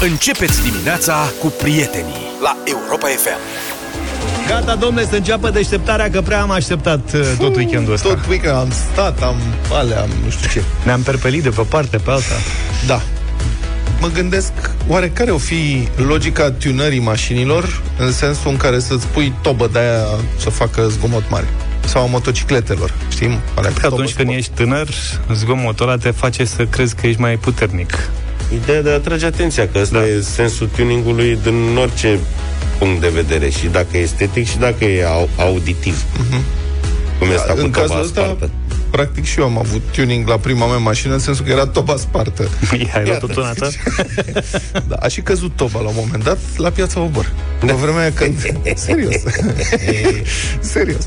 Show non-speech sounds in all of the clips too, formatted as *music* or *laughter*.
Începeți dimineața cu prietenii la Europa FM. Gata, domnule, să înceapă deșteptarea, că prea am așteptat uh, tot weekendul ăsta. Tot weekend am stat, am alea, am nu știu ce. Ne-am perpelit de pe parte pe alta. Da. Mă gândesc, oare care o fi logica tunării mașinilor în sensul în care să-ți pui tobă de aia să facă zgomot mare? Sau a motocicletelor, știm? Alea cu Că tobă atunci când sport. ești tânăr, zgomotul ăla te face să crezi că ești mai puternic. Ideea de a atrage atenția, că ăsta Da. da. e sensul tuningului din orice punct de vedere, și dacă e estetic și dacă e au- auditiv. Cum este Da, în cu cazul toba ăsta, spartă. Practic și eu am avut tuning la prima mea mașină, în sensul că era toba spartă. *laughs* Ai luat-o tunată? *laughs* Da, a și căzut toba la un moment dat la piața Obor. Pe vremea aia când... *laughs* Serios. Serios.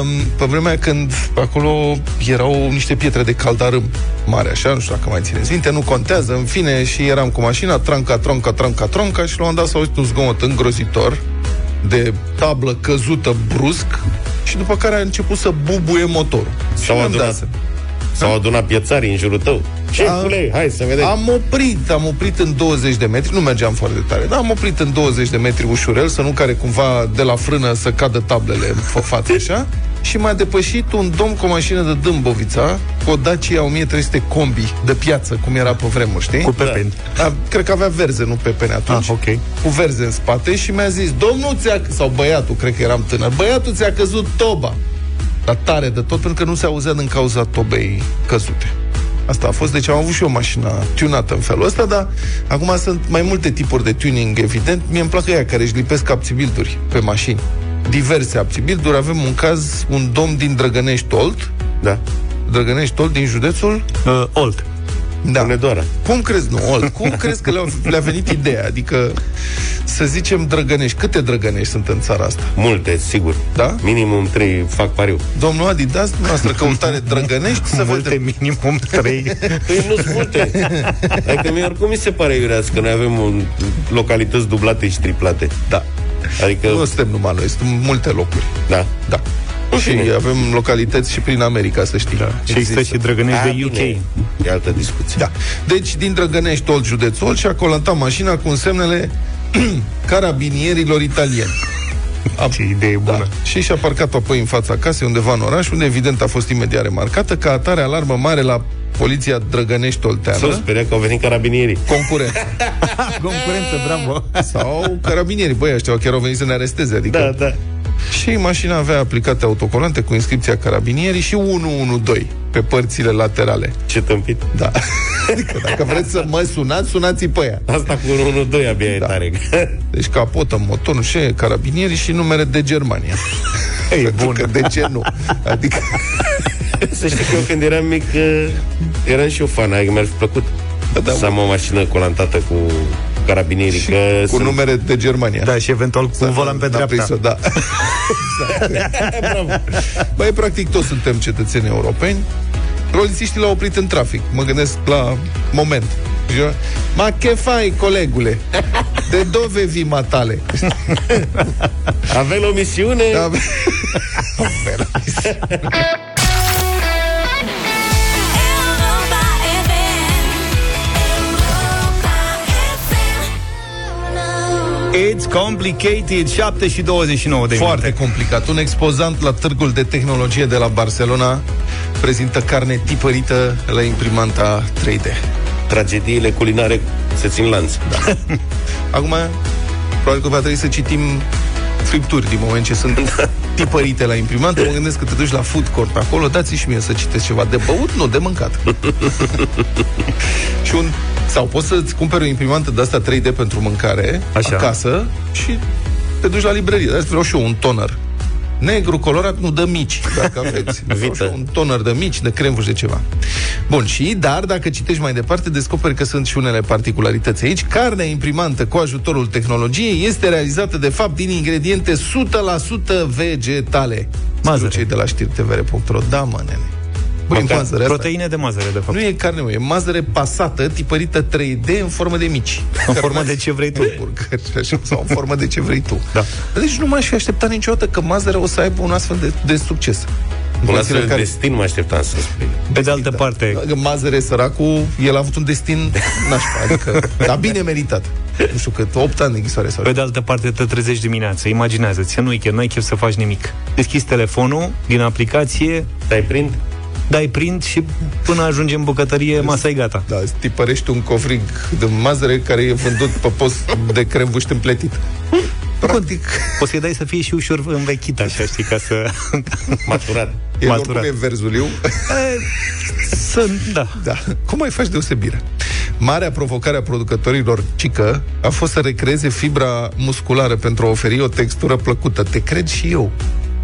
Um, pe vremea aia când acolo erau niște pietre de caldarâm mare, așa, nu știu dacă mai țineți minte, nu contează, în fine, și eram cu mașina, tranca, tronca, tranca, tronca, și la un moment dat s-a auzit un zgomot îngrozitor de tablă căzută brusc și după care a început să bubuie motorul. Și S-au mi-am dat adunat, seama. s-au adunat piațarii în jurul tău. Ce, Am- pule, hai să vedem. Am oprit, am oprit în 20 de metri, nu mergeam foarte tare, dar am oprit în 20 de metri ușurel, să nu care cumva de la frână să cadă tablele în față așa, și m-a depășit un domn cu o mașină de Dâmbovița, cu o Dacia 1300 combi de piață, cum era pe vremuri, știi? Cu pepeni. Da, cred că avea verze, nu pepene atunci. Ah, ok. Cu verze în spate și mi-a zis, domnul ți-a... sau băiatul, cred că eram tânăr, băiatul ți-a căzut toba. Dar tare de tot, pentru că nu se auzea din cauza tobei căzute. Asta a fost, deci am avut și eu mașina tunată în felul ăsta, dar acum sunt mai multe tipuri de tuning, evident. Mie îmi plac ea care își lipesc apțibilduri pe mașini. Diverse apțibilduri. Avem un caz, un domn din Drăgănești Olt, Da, Drăgănești Olt, din județul Uh, old. da. Hunedoara. Cum crezi, nu, Olt, cum crezi că le-a, le-a venit ideea? Adică, să zicem drăgănești. Câte drăgănești sunt în țara asta? Multe, sigur. Da? Minimum trei fac pariu. Domnul Adi, dați dumneavoastră căutare drăgănești să Multe, vedem. minimum trei. Păi nu sunt multe. Adică mie oricum mi se pare iureață că noi avem un, localități dublate și triplate. Da. Adică, Nu suntem numai noi, sunt multe locuri. da. Da. Și bine. avem localități și prin America, să știi. Da. Și există și Drăgănești A, de UK. bine. E altă discuție. Da. Deci, din Drăgănești, Olt, județul Olt, și-a colantat mașina cu semnele *clears throat* carabinierilor italieni. A- *laughs* Ce idee bună. Da. Și și-a parcat-o apoi în fața casei, undeva în oraș, unde evident a fost imediat remarcată, ca atare alarmă mare la poliția Drăgănești Olteană. S-au speriat că au venit carabinierii. Concurent. *laughs* Concurență, bravo. Sau carabinieri. Băi, ăștia chiar au venit să ne aresteze. Adică... Da, da. Și mașina avea aplicate autocolante cu inscripția carabinierii și 112 pe părțile laterale. Ce tâmpit. Da. *laughs* Adică dacă vreți să mă sunați, sunați pe ea. Asta cu 1-2 abia e Da. tare. Deci capotă, motor, nu știu, ce, carabinierii și numere de Germania. E Pentru bun. că de ce nu? Adică, Să știi că eu când eram mic uh, Eram și eu fan, adică mi-ar fi plăcut da, Să am o mașină colantată cu carabinierii și că cu sunt... numere de Germania. Da, și eventual cu un volan pe N-a dreapta. prins-o, da. *laughs* *laughs* exact. Băi, practic toți suntem cetățeni europeni. Polițiștii l-au oprit în trafic. Mă gândesc la moment. Și eu, Ma che fai, colegule? De dove vi matale? Avem o misiune Da, *laughs* Europa It's complicated 7 și 29 de Foarte minute. complicat. Un expozant la târgul de tehnologie de la Barcelona prezintă carne tipărită la imprimanta 3D. Tragediile culinare se țin lanț da. *laughs* Acum, probabil că va trebui să citim fripturi din moment ce sunt *laughs* tipărite la imprimantă. Mă gândesc că te duci la food court acolo, dați și mie să citesc ceva de băut, nu, de mâncat. *laughs* și un sau poți să-ți cumperi o imprimantă de asta 3D pentru mâncare Așa. acasă și te duci la librărie. Dar vreau și eu un toner. Negru, colorat, nu dă mici, dacă *laughs* aveți. Vreau Vită. și eu un toner de mici, de cremvuș, de ceva. Bun, și, dar, dacă citești mai departe, descoperi că sunt și unele particularități aici. Carnea imprimantă cu ajutorul tehnologiei este realizată, de fapt, din ingrediente 100% vegetale. Mazăre. Spun Cei de la știri tvr.ro. Da, mă, nene. Băi, Măcar mazăre asta. Proteine de mazăre, de fapt. Nu e carne, mă, e mazăre pasată, tipărită 3D în formă de mici. În formă de ce vrei tu. *laughs* Burgeri, așa, sau în formă de ce vrei tu. Da. Deci nu m-aș fi așteptat niciodată că mazăre o să aibă un astfel de, de succes. Un condițiile astfel de care- destin mă așteptam să spui. Pe de altă parte, Că Mazăre, săracul, el a avut un destin *laughs* nașpa, adică, dar bine meritat. Nu știu cât, 8 ani de închisoare sau Pe de altă parte, te trezești dimineața. Imaginează-ți, nu-i chef, n-ai chef să faci nimic. Deschizi telefonul din aplicație, Te-ai prind? Dai print și până ajungi în bucătărie, masa e gata. Da, îți tipărești un covrig de mazăre care e vândut pe post de crembuș împletit. Practic, O să-i dai să fie și ușor învechit, așa, știi, ca să... Maturat. el Maturat. oricum e verzuliu. să da. Da. Cum mai faci deosebire? Marea provocare a producătorilor cică a fost să recreeze fibra musculară pentru a oferi o textură plăcută. Te cred și eu.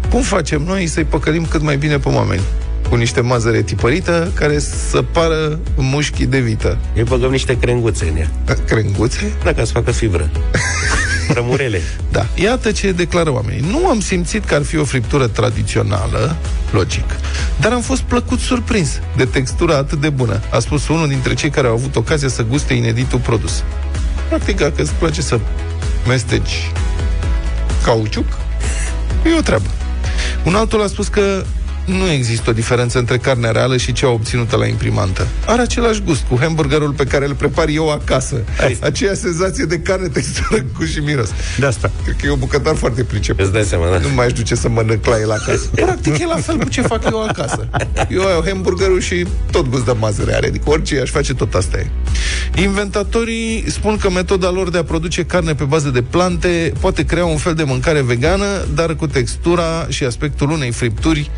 Cum facem noi să-i păcălim cât mai bine pe oameni? Cu niște mazăre tipărită care să pară mușchi de vită. Îi băgăm niște crenguțe în ea. Crenguțe? Da, ca să facă fibră. *laughs* Rămurele. Da. Iată ce declară oamenii. Nu am simțit că ar fi o friptură tradițională, logic, dar am fost plăcut surprins de textura atât de bună, a spus unul dintre cei care au avut ocazia să guste ineditul produs. Practic, dacă îți place să mesteci cauciuc, e o treabă. Un altul a spus că nu există o diferență între carnea reală și cea obținută la imprimantă. Are același gust cu hamburgerul pe care îl prepar eu acasă. Aceea senzație de carne, textură, gust și miros. De asta. Cred că e un bucătar foarte priceput. Îți dai seama, da? Nu mai aș duce să mănânc la el acasă. *laughs* Practic e la fel cu ce fac eu acasă. Eu iau hamburgerul și tot gust de mazăre are. Adică orice aș face, tot asta e. Inventatorii spun că metoda lor de a produce carne pe bază de plante poate crea un fel de mâncare vegană, dar cu textura și aspectul unei fripturi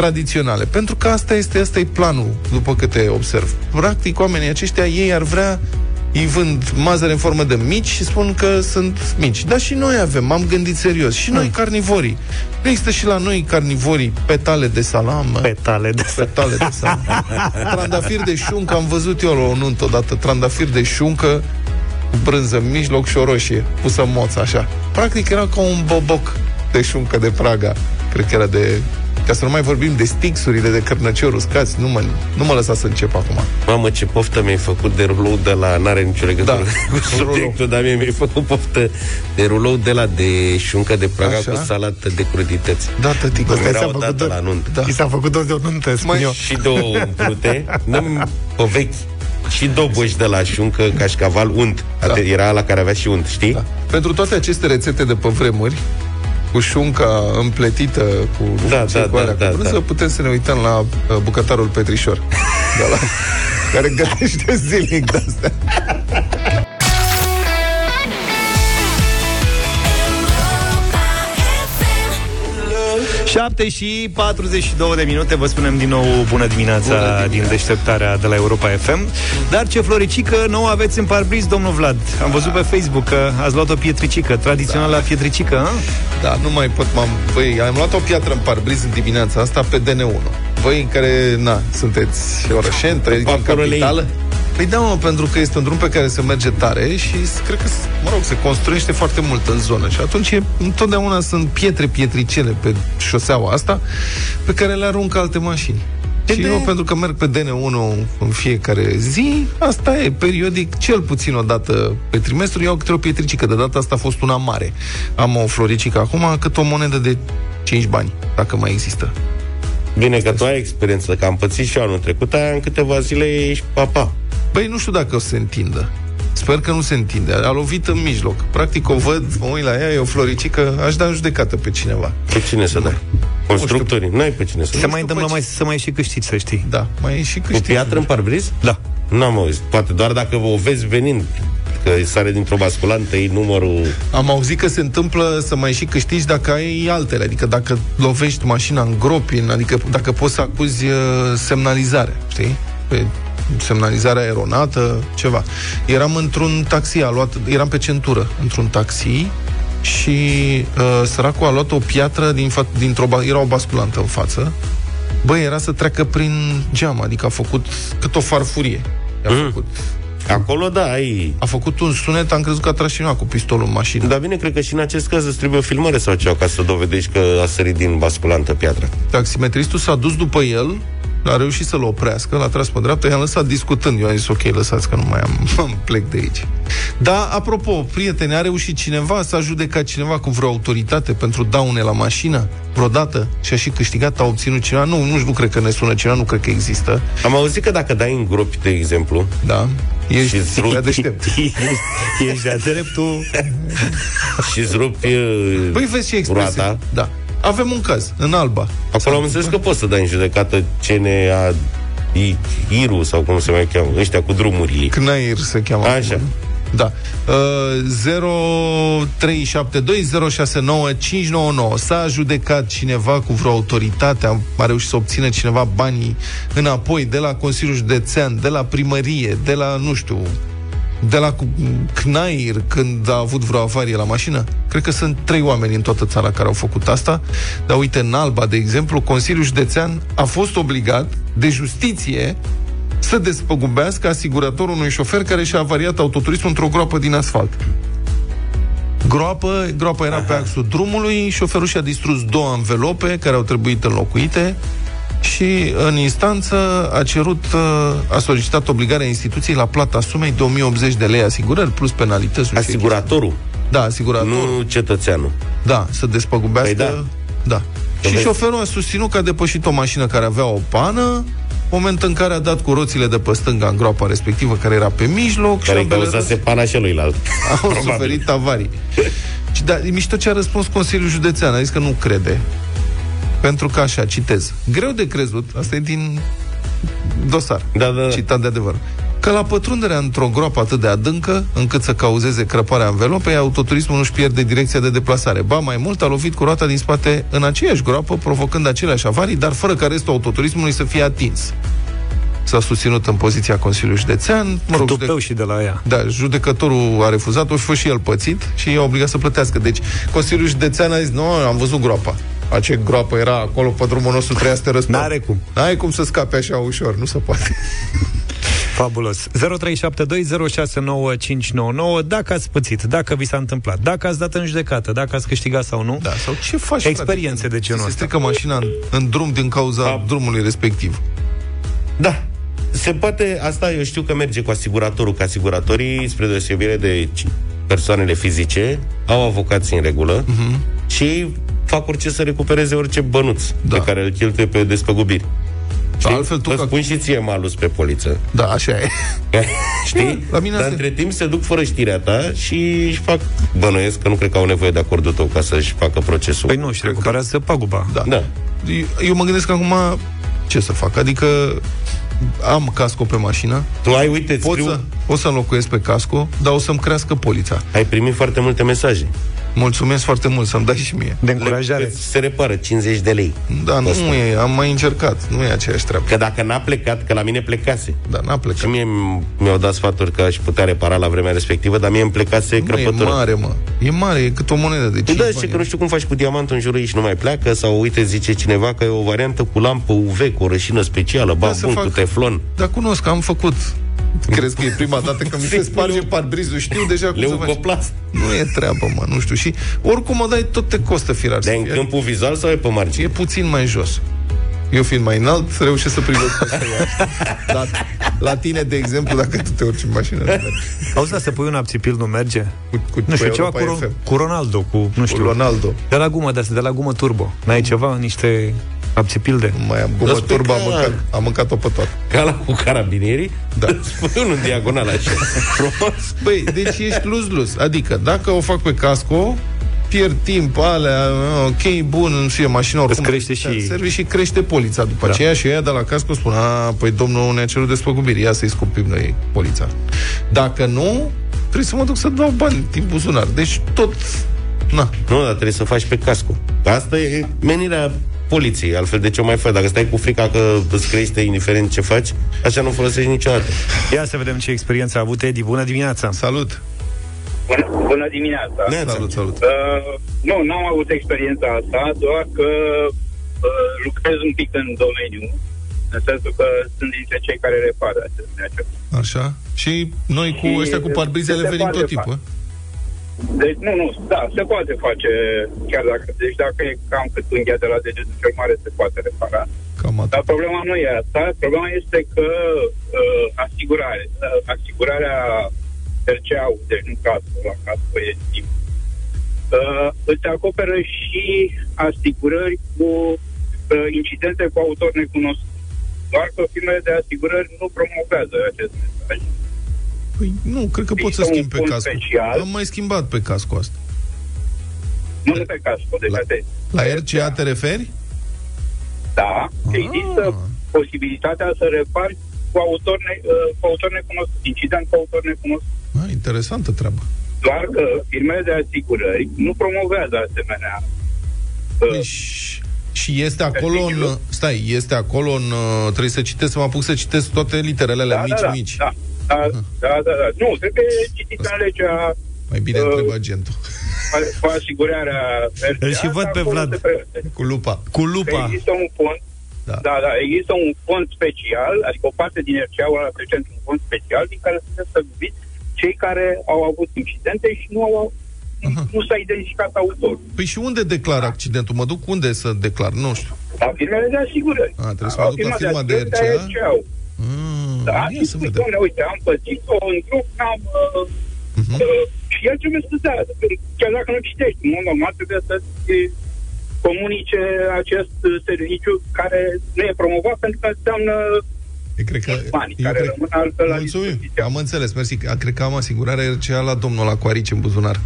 tradiționale. Pentru că asta este, asta e planul, după câte observ. Practic, oamenii aceștia, ei ar vrea îi vând mazăre în formă de mici și spun că sunt mici. Dar și noi avem, am gândit serios. Și noi carnivorii. Există și la noi carnivorii petale de salam. mă. Petale de petale de salam. *laughs* Trandafir de șuncă, am văzut eu la o nuntă odată. Trandafir de șuncă cu brânză în mijloc și o roșie pusă în moț, așa. Practic era ca un boboc de șuncă de Praga. Cred că era de... Ca să nu mai vorbim de stixurile de cărnăciori uscați, nu mă, nu mă lăsa să încep acum. Mamă, ce poftă mi-ai făcut de rulou de la... N-are nicio legătură Da, *laughs* cu subiectul, dar mie mi-ai făcut poftă de rulou de la de șuncă de praga Așa? cu salată de crudități. Da, tătică. Asta era s-a o făcut dată de- la nuntă. Da. I s-a făcut doar de o nuntă, spun Mai- eu. Și două umplute, nu *laughs* pe vechi, și două boși de la șuncă, cașcaval, unt. Da. Era la care avea și unt, știi? Da. Pentru toate aceste rețete de pe vremuri, cu șunca împletită, cu, Da, ce da, cu alea, da, cu da, brânză, da. putem să ne uităm la uh, bucătarul Petrișor. *laughs* De la, care gătește zilnic de astea. 7 și 42 de minute Vă spunem din nou bună dimineața, din deșteptarea de la Europa FM Dar ce floricică nou aveți în parbriz, domnul Vlad Am văzut pe Facebook că ați luat o pietricică Tradițională da. pietricică, a? Da, nu mai pot, m-am... Băi, am luat o piatră în parbriz în dimineața asta pe DN1. Voi care, na, sunteți orășeni, trăiți în Pacorolei. capitală. Păi da, mă, pentru că este un drum pe care se merge tare și s- cred că, s- mă rog, se construiește foarte mult în zonă și atunci e, întotdeauna sunt pietre pietricele pe șoseaua asta pe care le aruncă alte mașini. Și eu, pentru că merg pe DN1 în fiecare zi, asta e, periodic, cel puțin o dată pe trimestru, iau câte o pietricică. De data asta a fost una mare. Am o floricică acum, cât o monedă de 5 bani, dacă mai există. Bine că tu ai experiență, că am pățit și eu anul trecut, aia în câteva zile ești papa. Băi, nu știu dacă o să se întindă. Sper că nu se întinde. A lovit în mijloc. Practic o văd, mă uit la ea, e o floricică, aș da în judecată pe cineva. Pe cine să dai? Constructorii? N-ai pe cine să Se dai. mai întâmplă pe mai, să mai și câștiți, să știi Da, mai e și Cu câștig. piatră în parbriz? Da N-am auzit. Poate doar dacă o vezi venind, că sare dintr-o basculantă, e numărul... Am auzit că se întâmplă să mai și câștigi dacă ai altele, adică dacă lovești mașina în gropi, în- adică dacă poți să acuzi uh, semnalizare, știi? Pe semnalizarea eronată, ceva. Eram într-un taxi, a luat, eram pe centură, într-un taxi și uh, săracul a luat o piatră din fa- dintr-o, ba- era o basculantă în față. Băi, era să treacă prin geam, adică a făcut cât o farfurie. A Mm. făcut. Acolo, da, ai... A făcut un sunet, am crezut că a tras cineva cu pistolul în mașină. Dar bine, cred că și în acest caz îți trebuie o filmare sau ceva ca să dovedești că a sărit din basculantă piatra. Taximetristul s-a dus după el, a reușit să-l oprească, l-a tras pe dreapta, i-am lăsat discutând. Eu am zis, ok, lăsați că nu mai am, *laughs* am plec de aici. Da, apropo, prieteni, a reușit cineva să a judecat cineva cu vreo autoritate pentru daune la mașină vreodată și a și câștigat, a obținut cineva? Nu, nu, nu cred că ne sună cineva, nu cred că există. Am auzit că dacă dai în gropi, de exemplu, Da? Ești Și-ți prea rupi. deștept. *laughs* Ești de-a dreptul... *laughs* și îți rupi uh, Păi vezi ce expresie. roata, Da. Avem un caz, în Alba. acolo am înțeles că poți să dai în judecată CNA I- Iru sau cum se mai cheamă, ăștia cu drumurile. Knair se cheamă. Așa. acum. Da. Uh, 0372069599. S-a judecat cineva cu vreo autoritate, a, a reușit să obțină cineva banii înapoi de la Consiliul Județean, de la primărie, de la, nu știu, de la cu- Knair când a avut vreo avarie la mașină? Cred că sunt trei oameni în toată țara care au făcut asta. Dar uite, în Alba, de exemplu, Consiliul Județean a fost obligat de justiție să despăgubească asiguratorul unui șofer care și-a avariat autoturismul într-o groapă din asfalt. Groapă, groapa era pe axul drumului, șoferul și-a distrus două anvelope care au trebuit înlocuite și în instanță a cerut, uh, a solicitat obligarea instituției la plata sumei de 1080 de lei asigurări plus penalități. nu știu ce Asiguratorul, chestii. Da, asiguratorul. nu cetățeanul. Da, să despăgubească. Păi da. da. Și vezi. șoferul a susținut că a depășit o mașină care avea o pană, moment în care a dat cu roțile de pe stânga în groapa respectivă, care era pe mijloc Care și ambele cauzase pana celuilalt. *laughs* au suferit avarii. Și da, e mișto ce a răspuns Consiliul Județean. A zis că nu crede. Pentru că așa, citez. Greu de crezut, asta e din dosar, Da, da, da. citat de adevăr, că la pătrunderea într-o groapă atât de adâncă, încât să cauzeze crăparea învelopei, autoturismul nu-și pierde direcția de deplasare. Ba, mai mult, a lovit cu roata din spate în aceeași groapă, provocând aceleași avarii, dar fără ca restul autoturismului să fie atins. S-a susținut în poziția Consiliului Județean. Mă rog, Tupeu și de la ea. da, judecătorul a refuzat-o și fost și el pățit și i-a obligat să plătească. Deci, Consiliul Județean a zis, nu, am văzut groapa. Ace groapă era acolo pe drumul nostru, treia să te răspund. N-are cum. N-ai cum să scape așa ușor, nu se poate. Fabulos. 0372069599 dacă ați pățit, dacă vi s-a întâmplat, dacă ați dat în judecată, dacă ați câștigat sau nu. Da, sau ce faci, Experiențe frate, de genul Se ăsta. strică mașina în, în drum din cauza Da. drumului respectiv. Da. Se poate, asta eu știu că merge cu asiguratorul, că asiguratorii, spre deosebire de ci- persoanele fizice, au avocații în regulă uh-huh. și ei fac orice să recupereze orice bănuț Da. pe care îl cheltuie pe despăgubiri. Da, altfel tu Îți ca... pun și ție malus pe poliță. Da, așa e. *laughs* Știi? *laughs* la mine Dar asta e. între timp se duc fără știrea ta și își fac bănuiesc că nu cred că au nevoie de acordul tău ca să-și facă procesul. Păi nu, și recuperează paguba. Da. Da. Eu, eu mă gândesc acum ce să fac. Adică am casco pe mașină, Tu ai, uite, îți pot scriu, să, o să înlocuiesc pe casco, dar o să-mi crească polița. ai primit foarte multe mesaje. Mulțumesc foarte mult să-mi dai și mie. De încurajare. Le, se repară 50 de lei. Da, nu Asta. e, am mai încercat, nu e aceeași treabă. Că dacă n-a plecat, că la mine plecase. Da, n-a Și plecat. mie mi-au dat sfaturi că aș putea repara la vremea respectivă, dar mie îmi plecase Nu, e crăpătură. mare, mă. E mare, e cât o monedă de Păi 5 da, bani. și că nu știu cum faci cu diamantul în jurul ei și nu mai pleacă Sau uite, zice cineva că e o variantă cu lampă UV Cu o rășină specială, ba Da, să bun, fac- cu teflon Dar cunosc, am făcut. Crezi că e prima dată când mi se sparge parbrizul? Știu deja cum să faci. Leucoplast Nu e treabă, mă, nu știu. Și oricum o dai, tot te costă firar. să De în fie. câmpul vizual sau e pe margine? E puțin mai jos. Eu fiind mai înalt, reușesc să privesc peste ea. Dar la tine, de exemplu, dacă tu te urci în mașină, nu merge. Auzi, dar să pui un apțipil nu merge? Cu, cu, Nu știu, cu ceva cu, Europa Ro- FM. cu Ronaldo, cu, nu Cu știu, Ronaldo. de la gumă de asta, de la gumă turbo. N-ai ceva, niște apțipilde? Nu mai am gumă Dar spui turbo, am că- mâncat, am mâncat-o pe toată. Ca la cu carabinierii? Da. *laughs* Spui unul în diagonal așa Frumos Băi, deci ești luz-luz. Adică, dacă o fac pe casco, pierd timp, alea, ok, bun, și e mașina oricum. Îți crește și- Servi și crește polița după Da. aceea și ea de la casco spun, a, păi domnul ne-a cerut despăgubiri, ia să-i scupim noi polița. Dacă nu, trebuie să mă duc să dau bani din buzunar. Deci tot, na, Nu, dar trebuie să faci pe casco Că Asta e menirea poliției Altfel de ce o mai faci? Dacă stai cu frica că îți crește indiferent ce faci Așa nu folosești niciodată Ia să vedem ce experiență a avut Edi. Bună dimineața! salut. Bună, bună dimineața! Neața. Salut, salut. Uh, nu, n-am avut experiența asta, doar că uh, lucrez un pic în domeniu, în sensul că sunt dintre cei care repară aceste acestea. Așa. Și noi cu Și ăștia cu parbrizele se venim poate tot timpul. face. Deci, nu, nu, da, se poate face, chiar dacă, deci dacă e cam cât unghia de la degetul cel mare, se poate repara. Cam automat. Dar problema nu e asta. Problema este că uh, asigurare, uh, asigurarea RCA-ul, deci nu casco, la casco e timp, uh, îți acoperă și asigurări cu uh, incidente cu autor necunoscut. Doar că firmele de asigurări nu promovează acest mesaj. Păi nu, cred că pot să Există un schimb pe fond casco. special. Am mai schimbat pe casco asta. Nu nu pe casco, deci La- atenție. La RCA te referi? Da, există Ah. posibilitatea să repari cu autor, ne, uh, cu autor necunoscut, incident cu autor necunoscut. Ah, interesantă treabă. Doar că firmele de asigurări nu promovează asemenea. uh, Păi și- Și este acolo în... Serviciul. Stai, este acolo în... uh, Trebuie să citesc, să mă apuc să citesc toate literele alea mici, da, da, mici. Da, da, da, da, da. Nu, trebuie citit în legea Mai bine Uh, întreb agentul. *laughs* cu asigurarea RCA. Îl și văd pe acolo Vlad. se prevede. Cu lupa. Cu Că lupa. Există un fond, Da. da. da, există un fond special, adică o parte din RCA-ul ăla trece într-un fond special din care să se stăviți cei care au avut incidente și nu au nu s-a identificat autorul. Păi și unde declar accidentul? Mă duc unde să declar? Nu știu. La firmele de asigurări. A, trebuie să mă duc la firma de asigurări RCA? RCA-ul. Mm, Da, ia și să spui, vedem. domnule, uite, am pățit-o în grup, am... Uh, Mhm. uh, și el trebuie să dea. Chiar dacă nu citești, în mod normal trebuie să comunice acest uh, serviciu care nu e promovat pentru că înseamnă Eu cred că... bani eu care cred- rămân altfel la Mulțumim. dispoziția. Am înțeles, mersi. Cred că am asigurarea RCA la domnul la Coarici în buzunar.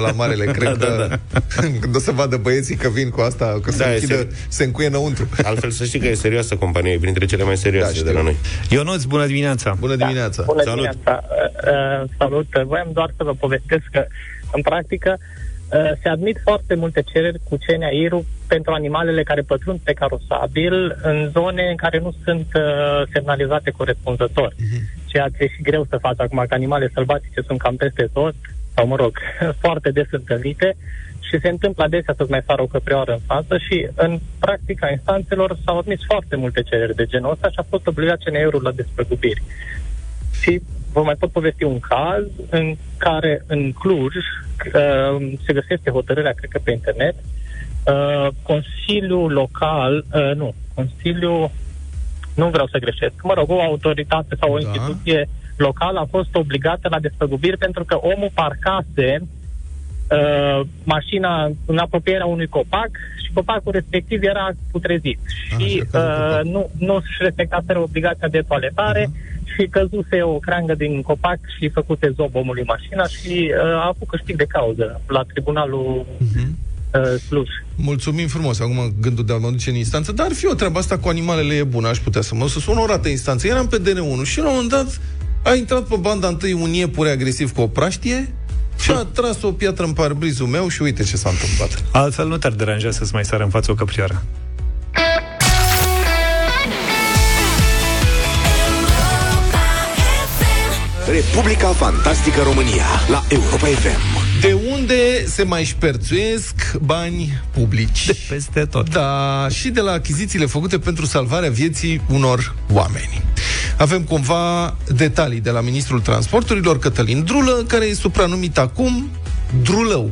La marele, cred Da, că da, când *laughs* o să vadă băieții că vin cu asta, că se, Da, închidă, este- se încuie înăuntru. Altfel să știi că e serioasă companie, e printre cele mai serioase Da, știu. de la noi. Ionuț, bună dimineața. Bună dimineața! Bună Salut. dimineața! Uh, uh, salut! Voiam doar să vă povestesc că, în practică, uh, se admit foarte multe cereri cu CNAIR pentru animalele care pătrund pe carosabil în zone în care nu sunt uh, semnalizate corespunzător. Ceea ce e și greu să faci acum, că animale sălbatice sunt cam peste tot, sau mă rog, foarte des întâlnite și se întâmplă adesea să-ți mai sară o căprioară în față și în practica instanțelor s-au admis foarte multe cereri de genul ăsta și a fost obligat CNR-ul la despăgubiri. Și vă mai pot povesti un caz în care în Cluj uh, se găsește hotărârea, cred că pe internet, uh, Consiliul Local, uh, nu, Consiliul, nu vreau să greșesc, mă rog, o autoritate sau o Da. Instituție locală a fost obligată la despăgubiri pentru că omul parcase uh, mașina în apropierea unui copac și copacul respectiv era putrezit. Ah, și și a căzut uh, copacul. nu, nu își respectaseră obligația de toaletare și căzuse o creangă din copac și făcuse zob omului mașina și uh, a avut câștig de cauză la tribunalul Mhm. uh, Cluj. Mulțumim frumos. Acum gândul de a mă duce în instanță, dar ar fi o treabă asta cu animalele e bună, aș putea să mă să sun o rată instanță. Eram pe DN1 și la un moment dat a intrat pe banda întâi un iepure agresiv cu o praștie și a tras o piatră în parbrizul meu și uite ce s-a întâmplat. Altfel nu te-ar deranja să-ți mai sară în față o căprioară. Republica Fantastică România la Europa FM. De unde se mai șperțuiesc bani publici? De peste tot. Da, și de la achizițiile făcute pentru salvarea vieții unor oameni. Avem cumva detalii de la Ministrul Transporturilor, Cătălin Drulă, care e supranumit acum Drulău.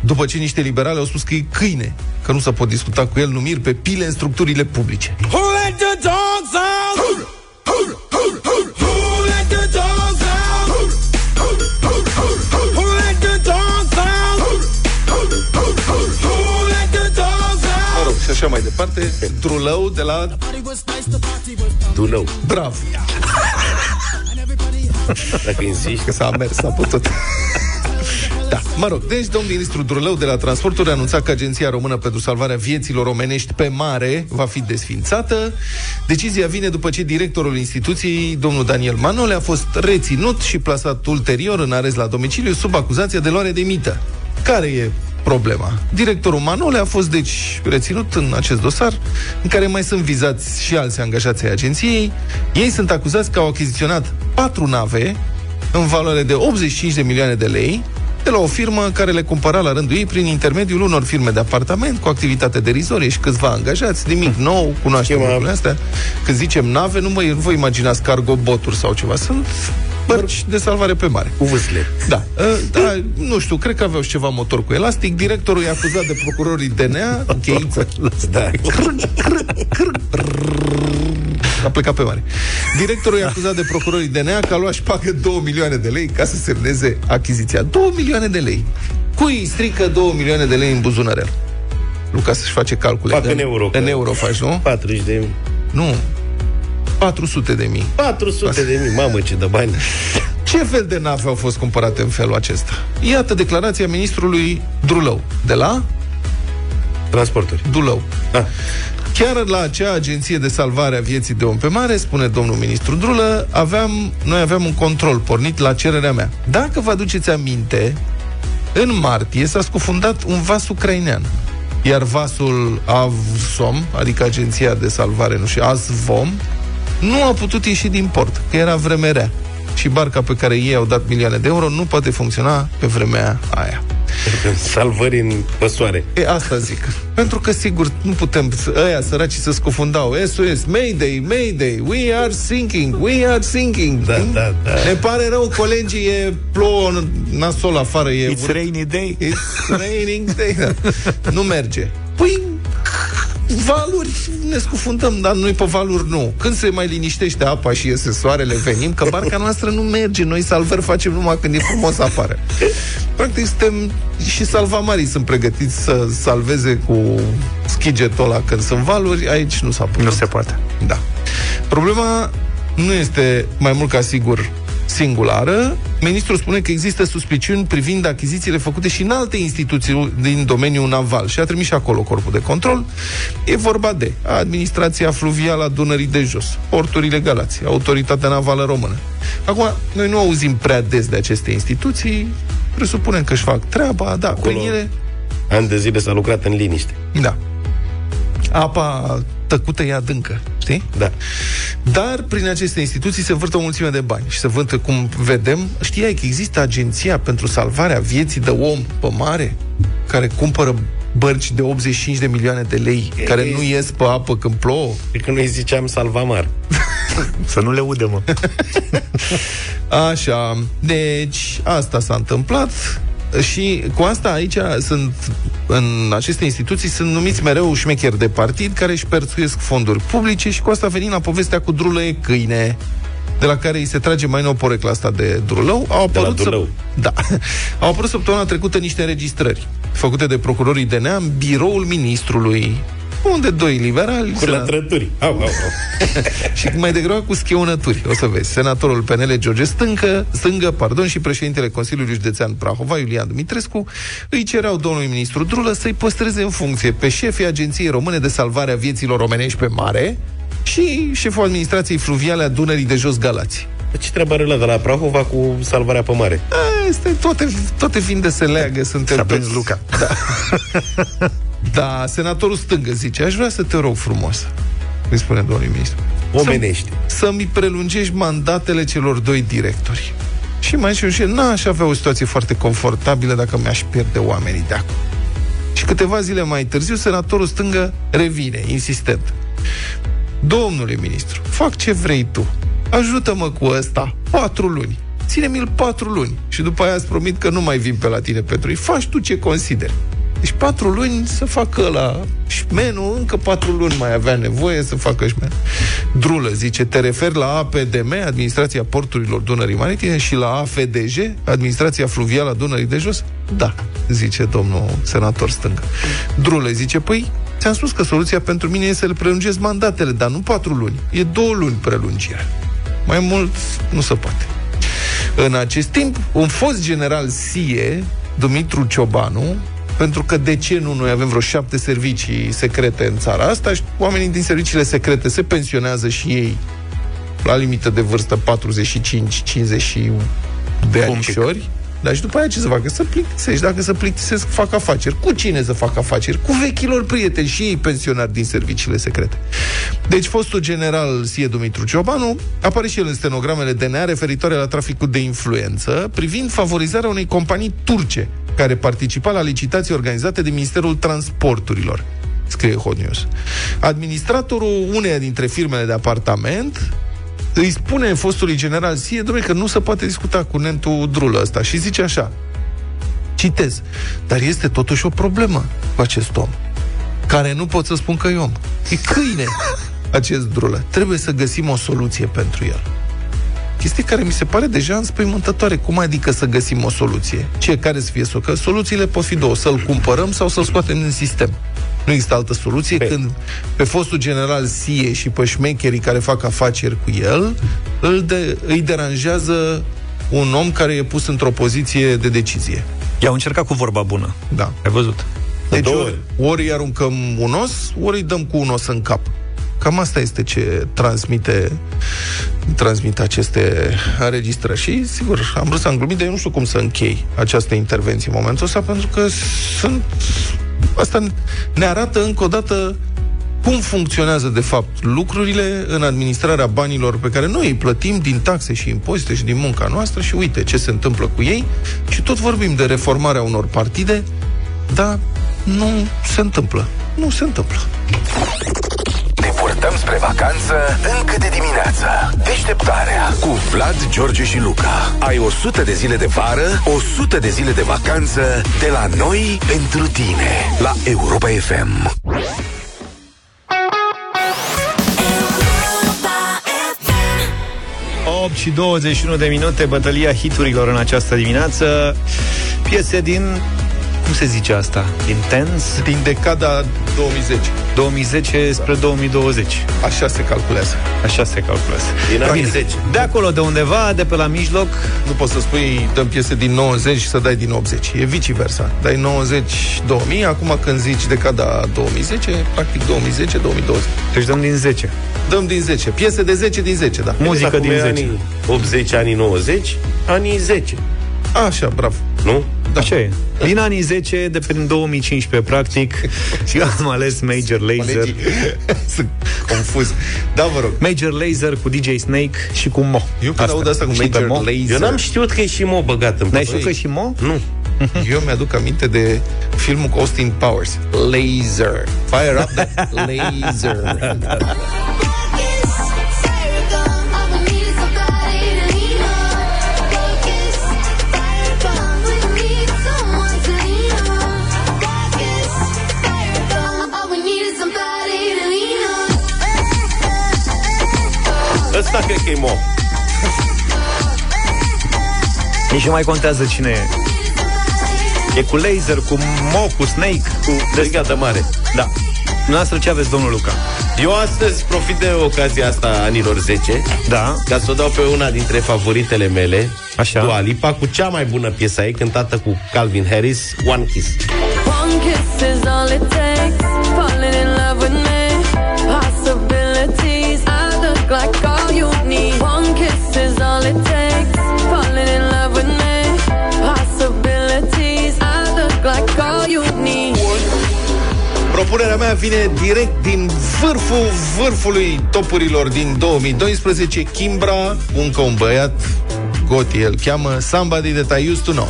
După ce niște liberale au spus că e câine, că nu se pot discuta cu el numiri pe pile în structurile publice. Who let the dogs out? Așa mai departe, Drulău de la Dulău, Bravo, dacă insisti. că s-a mers, s-a putut. Da, mă rog, deci domnul ministru Drulău de la Transporturi a anunțat că Agenția Română pentru Salvarea Vieților Omenești pe mare va fi desfințată. Decizia vine după ce directorul instituției, domnul Daniel Manole, a fost reținut și plasat ulterior în arest la domiciliu sub acuzația de luare de mită. Care e problema? Directorul Manole a fost deci reținut în acest dosar, în care mai sunt vizați și alți angajați ai agenției. Ei sunt acuzați că au achiziționat patru nave în valoare de 85 de milioane de lei de la o firmă care le cumpăra la rândul ei prin intermediul unor firme de apartament cu activitate derizorie și câțiva angajați, nimic nou, cunoaștem Schema- lucrurile astea. Când zicem nave, nu, mă, nu vă imaginați cargo boturi sau ceva. Sunt bărci de salvare pe mare. Cu vâsle. Da. Uh, da, nu știu, cred că aveau și ceva motor cu elastic. Directorul e acuzat de procurorii DNA, cheiță. *laughs* Da. A plecat pe mare. Directorul e acuzat de procurorii DNA că a luat și pagă 2 milioane de lei ca să semneze achiziția. 2 milioane de lei. Cui îi strică 2 milioane de lei în buzunărel? Luca să-și face calcule. Fac în euro, În că- euro faci, nu? 40 de Nu. 400 de mii. 400 de mii, mamă ce de bani. Ce fel de nave au fost cumpărate în felul acesta? Iată declarația ministrului Drulău. De la Transporturi. Dulău. Ah. Chiar la acea agenție de salvare a vieții de om pe mare, spune domnul ministru Drulă, aveam, noi aveam un control pornit la cererea mea. Dacă vă aduceți aminte, în martie s-a scufundat un vas ucrainean. Iar vasul Avsom, adică agenția de salvare, nu știu, Azvom, nu a putut ieși din port, că era vreme rea. Și barca pe care ei au dat milioane de euro nu poate funcționa pe vremea aia. Salvări în păsoare. E, asta zic. Pentru că, sigur, nu putem, să- ăia săraci să scufundau. SOS, Mayday, Mayday, we are sinking, we are sinking. Da, da, da. Ne pare rău, colegii, e plouă nasol afară. E It's rainy day. It's raining day. Da. *laughs* Nu merge. Păi, valuri ne scufundăm, dar noi pe valuri nu. Când se mai liniștește apa și iese soarele, venim, că barca noastră nu merge. Noi salvări facem numai când e frumos afară. Practic suntem și salvamarii sunt pregătiți să salveze cu schigetul ăla când sunt valuri, aici nu s-a putut. Nu se poate. Da. Problema nu este mai mult ca sigur singulară. Ministrul spune că există suspiciuni privind achizițiile făcute și în alte instituții din domeniul naval și a trimis și acolo corpul de control. E vorba de Administrația Fluvială a Dunării de Jos, Porturile Galați, Autoritatea Navală Română. Acum, noi nu auzim prea des de aceste instituții, presupunem că își fac treaba, da, Acolo- pe ele Ani de zile s-a lucrat în liniște. da. Apa tăcută e adâncă, știi? Da. Dar prin aceste instituții se vârtă o mulțime de bani și se vârtă, cum vedem, știai că există agenția pentru salvarea vieții de om pe mare, care cumpără bărci de 85 de milioane de lei, E, care e- nu ies pe apă când plouă. Cred că noi ziceam salvamar. Să nu le udă, mă. *laughs* Așa, deci asta s-a întâmplat și cu asta aici sunt, în aceste instituții sunt numiți mereu șmecheri de partid care își perțuiesc fonduri publice și cu asta venim la povestea cu drulă e câine de la care îi se trage mai nou porecla asta de drulău. Au De la apărut, Dulău. da, *laughs* au apărut săptămâna trecută niște înregistrări făcute de procurorii DNA în biroul ministrului unde doi liberali Cu senat- lătrături. Au, au, au. *laughs* și mai degrabă cu schiunături, o să vezi. Senatorul PNL George Stâncă, Stângă pardon, și președintele Consiliului Județean Prahova, Iulian Dumitrescu, îi cereau domnului ministru Drulă să-i păstreze în funcție pe șefii Agenției Române de Salvare a Vieților Omenești pe Mare și șeful administrației fluviale a Dunării de Jos Galați. Dar Ce treabă are ăla de la Prahova cu salvarea pe mare? Este, toate, toate vin de se leagă, suntem S-a prins toți- Luca. Da, *laughs* senatorul Stângă zice, aș vrea să te rog frumos, îi spune domnului ministru. Omenește. să-mi prelungești mandatele celor doi directori. Și mai și și n-aș avea o situație foarte confortabilă dacă mi-aș pierde oamenii de acum. Și câteva zile mai târziu, senatorul stângă revine, insistent. Domnule ministru, fac ce vrei tu. Ajută-mă cu ăsta. Patru luni. Ține-mi-l patru luni. Și după aia îți promit că nu mai vin pe la tine pentru ei. Faci tu ce consideri. Deci patru luni să facă la șmenul, încă patru luni mai avea nevoie să facă șmenul. Drulă, zice, te referi la APDM, Administrația Porturilor Dunării Maritime, și la AFDJ, Administrația Fluvială a Dunării de Jos? Da, zice domnul senator stângă. Drulă, zice, păi, ți-am spus că soluția pentru mine e să le prelungesc mandatele, dar nu patru luni, e două luni prelungire. Mai mult nu se poate. În acest timp, un fost general SIE, Dumitru Ciobanu, pentru că de ce nu noi avem vreo șapte servicii secrete în țara asta și oamenii din serviciile secrete se pensionează și ei la limită de vârstă 45-50 de Cum pic. anișori. Dar și după aia ce să facă? Să plictisești. Dacă să plictisesc, fac afaceri. Cu cine să fac afaceri? Cu vechilor prieteni și ei pensionari din serviciile secrete. Deci fostul general Sie Dumitru Ciobanu apare și el în stenogramele DNA referitoare la traficul de influență, privind favorizarea unei companii turce care participa la licitații organizate de Ministerul Transporturilor scrie Hot News. Administratorul uneia dintre firmele de apartament îi spune fostului general Sie, domnule, că nu se poate discuta cu Nentu Drulă ăsta. Și zice așa, citez, dar este totuși o problemă cu acest om, care nu pot să spun că e om. E câine acest Drulă. Trebuie să găsim o soluție pentru el. Chestie care mi se pare deja înspăimântătoare. Cum adică să găsim o soluție? Ce care să fie so- Că soluțiile pot fi două. Să-l cumpărăm sau să-l scoatem din sistem. Nu există altă soluție Pe- când pe fostul general Sie și pe șmecherii care fac afaceri cu el îl de, îi deranjează un om care e pus într-o poziție de decizie. I-au încercat cu vorba bună. Da. Ai văzut? Deci două ori, ori îi aruncăm un os, ori îi dăm cu un os în cap. Cam asta este ce transmite, transmite aceste înregistrări. Și, sigur, am vrut să am glumit, dar eu nu știu cum să închei această intervenție în momentul ăsta, pentru că sunt... Asta ne arată încă o dată cum funcționează, de fapt, lucrurile în administrarea banilor pe care noi îi plătim din taxe și impozite și din munca noastră și uite ce se întâmplă cu ei și tot vorbim de reformarea unor partide, dar nu se întâmplă. Nu se întâmplă. Te purtăm spre vacanță încă de dimineață. Deșteptarea cu Vlad, George și Luca. Ai 100 de zile de vară, 100 de zile de vacanță de la noi pentru tine la Europa FM. Europa FM. 8 și 21 de minute, bătălia hiturilor în această dimineață. Piese din, cum se zice asta? Din Tens, Din decada 2010. 2010 spre 2020. Așa se calculează. Așa se calculează. Din anii Bine. 10. De acolo, de undeva, de pe la mijloc, Nu poți să spui dăm piese din 90 și să dai din 80. E vice-versa. Dai 90-2000, acum când zici decada 2010, practic 2010-2020. deci dăm din 10. Dăm din 10. Piese de 10 din 10, da. Muzică Acum din e 10. Anii 80, anii 90, anii 10. Așa, bravo. Nu? Da. Așa e. Din anii 10, de prin 2015, practic, *laughs* și am ales Major Lazer. Colegii *laughs* sunt confuz. Da, vă rog. Major Laser cu DJ Snake și cu Mo. Eu când aud asta cu Și pe Major Mo. Lazer, Eu n-am știut că e și mo băgat în N-ai pe- știut că și Mo? Nu. *laughs* eu mi-aduc aminte de filmul cu Austin Powers. Laser. Fire up that laser. Ăsta cred că e mo. Nici nu mai contează cine e. E cu laser, cu Mo, cu Snake, cu... Brigada mare. Da. Noastră ce aveți, domnul Luca? Eu astăzi profit de ocazia asta a anilor 10 Da. ca să o dau pe una dintre favoritele mele, Așa. Dua Lipa, cu cea mai bună piesă ei, cântată cu Calvin Harris, One Kiss. One kiss is all it takes. Propunerea mea vine direct din vârful vârfului topurilor din 2012, Kimbra, încă un băiat, Goti el cheamă, Somebody That I Used To Know.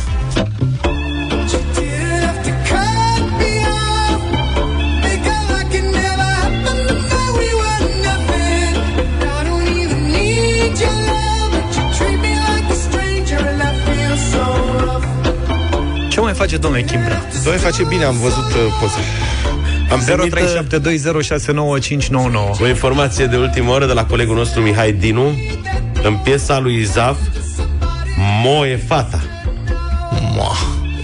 Ce mai face domnule Kimbra? Doi face bine, am văzut uh, poze. Am primit uh, 0372069599. o informație de ultimă oră de la colegul nostru Mihai Dinu în piesa lui Zaf Mo e fata. Moa.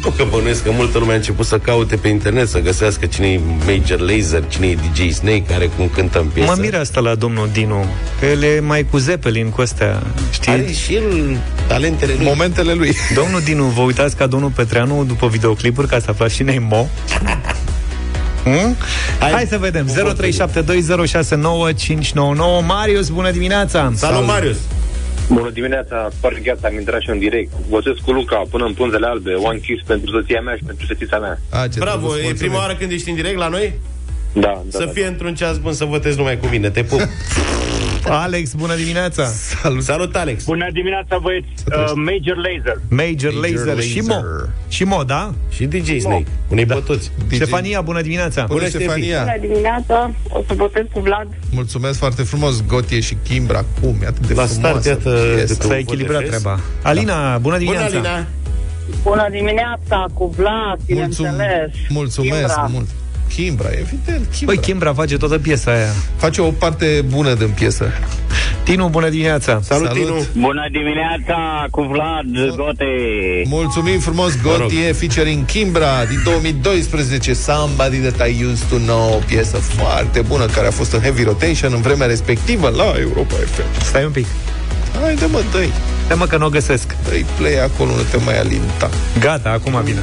Nu că bănuiesc că multă lume a început să caute pe internet să găsească cine e Major Lazer, cine e DJ Snake, care cum cântă în piesă. Mă miră asta la domnul Dinu. Că el e mai cu Zeppelin cu astea, știi? Are și el talentele lui. Momentele lui. Domnul Dinu, vă uitați ca domnul Petreanu după videoclipuri ca să aflați cine e Mo? Hmm? Hai, Hai să vedem. 0372069599. Marius, bună dimineața! Salut, Marius! Bună dimineața, pare chiar am intrat și eu în direct. Votez cu Luca până în punzele albe, One Kiss pentru soția mea și pentru fetița mea. A, ce Bravo, drăguț, e mulțumim. prima oară când ești în direct la noi? Da, da, Să da, fie într-un ceas bun să votezi numai cu mine, te pup! *laughs* Alex, bună dimineața! Salut! Salut, Alex! Bună dimineața, băieți! Uh, Major Laser. Major, Major Laser, și Mo. Laser. Și Mo, da? Și DJ Snake. Unei da. toți. DJ. Ștefania, bună dimineața! Bună, Bună, Ștefi. Ștefania! Bună dimineața, o să votez cu Vlad. Mulțumesc foarte frumos, Gotie și Kimbra. Cum? E atât de La frumoasă start, iată, piesă. de S-a Un echilibrat vot de treaba. Alina, bună Bună, dimineața! Alina! Bună dimineața, cu Vlad, bineînțeles. mulțumesc Kimbra. mult. Kimbra, evident, Kimbra. Băi, Kimbra face toată piesa aia. Face o parte bună din piesă. Tinu, bună dimineața! Salut, Salut. Tinu! Bună dimineața, cu Vlad, Gote. Mulțumim frumos, Gotie, featuring Kimbra din 2012, Somebody That I Used To Know, o piesă foarte bună care a fost în heavy rotation în vremea respectivă la Europa FM. Stai un pic. Haide mă, dă-i, Stai mă că nu o găsesc. dă-i play acolo, nu te mai alinta. Gata, acum vine.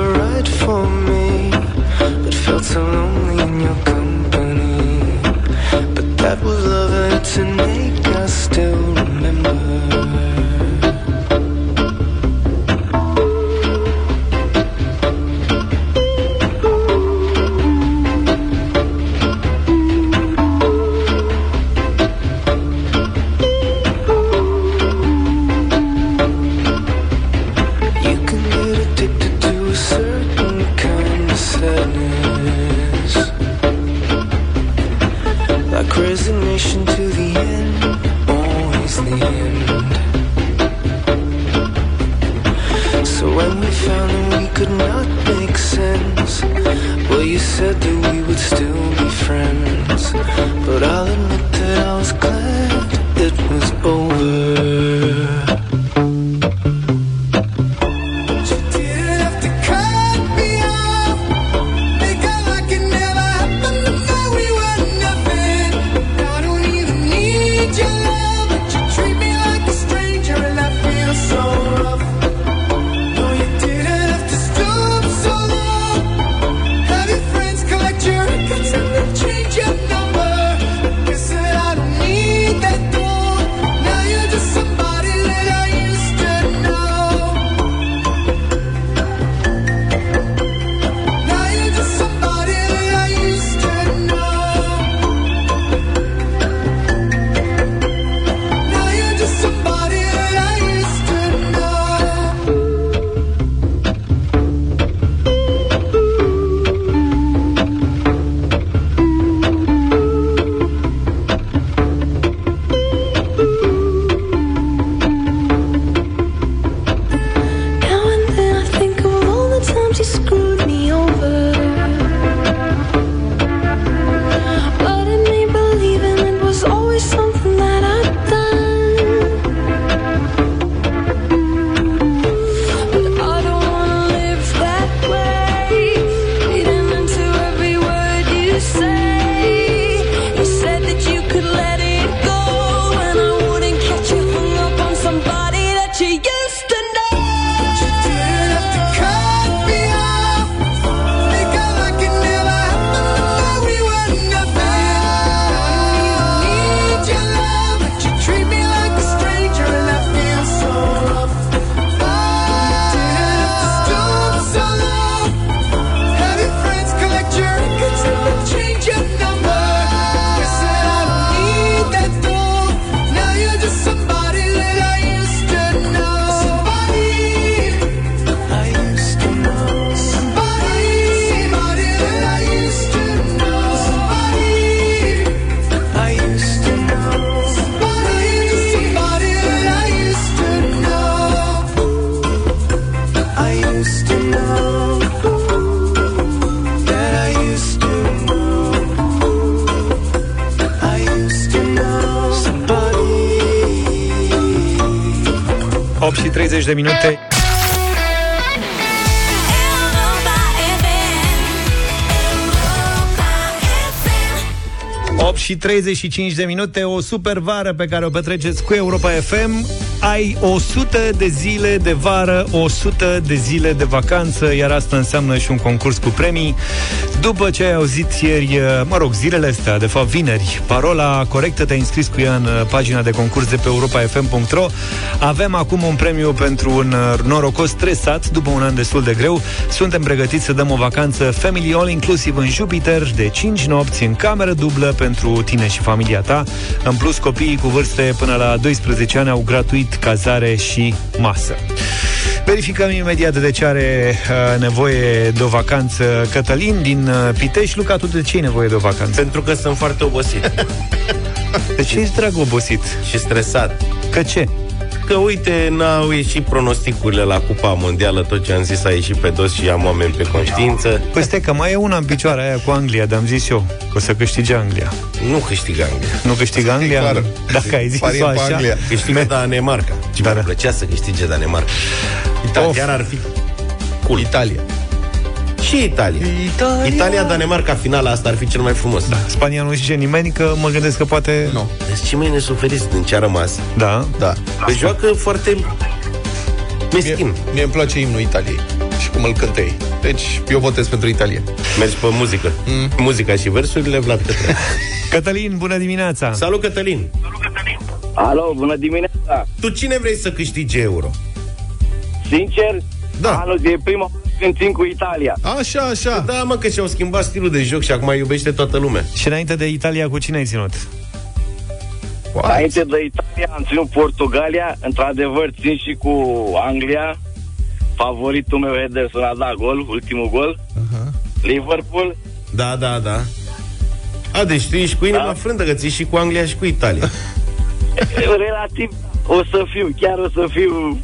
Right for me, but felt so lonely in your company. But that was love an ache I still 35 de minute, o super vară pe care o petreceți cu Europa FM. Ai 100 de zile de vară, 100 de zile de vacanță, iar asta înseamnă și un concurs cu premii. După ce ai auzit ieri, mă rog, zilele astea, de fapt vineri, parola corectă, te-ai înscris cu ea în uh, pagina de concurs de pe europafm.ro. Avem acum un premiu pentru un uh, norocos stresat după un an destul de greu. Suntem pregătiți să dăm o vacanță Family All Inclusive în Jupiter de 5 nopți în cameră dublă pentru tine și familia ta. În plus, copiii cu vârste până la 12 ani au gratuit cazare și masă. Verificăm imediat de ce are uh, nevoie de o vacanță Cătălin din uh, Pitești. Luca, tu de ce ai nevoie de o vacanță? Pentru că sunt foarte obosit. De ce ești drag obosit? și stresat. Că ce? Că uite, n-au ieșit pronosticurile la Cupa Mondială, tot ce am zis a ieșit pe dos și am oameni pe conștiință. Păi stai că mai e una în picioare aia cu Anglia, de-am zis eu. O să câștige Anglia. Nu câștigă Anglia. Nu câștigă Anglia? clar. Dacă ai zis Pariem pe așa. Anglia. Câștigă Danemarca. Ce Da, mi-ar da. plăcea să câștige Danemarca. Italia Of. chiar ar fi cool. Italia. Și Italia. Italia. Italia, Danemarca, finala asta ar fi cel mai frumos. Da. Spania nu zice nimeni că mă gândesc că poate... Nu. Deci ce mai nesuferiți din ce a rămas? Da. Da. Păi joacă foarte meschin. Mie, mie îmi place imnul Italiei și cum îl cântă ei. Deci, eu votez pentru Italia. Mergi pe muzică. Mm. Muzica și versurile, Vlad Petre. *laughs* Cătălin, bună dimineața! Salut, Cătălin! Alo, bună dimineața! Tu cine vrei să câștige euro? Sincer, Da. anul e prima oară când țin cu Italia. Așa, așa. Da, mă, că și-au schimbat stilul de joc și acum iubește toată lumea. Și înainte de Italia, cu cine ai ținut? Înainte de Italia am ținut Portugalia, într-adevăr țin și cu Anglia. Favoritul meu Ederson a dat gol, ultimul gol. Aha. Liverpool. Da, da, da. A, deci tu ești cu inima Da. frântă, că ții și cu Anglia și cu Italia. *laughs* Relativ o să fiu, chiar o să fiu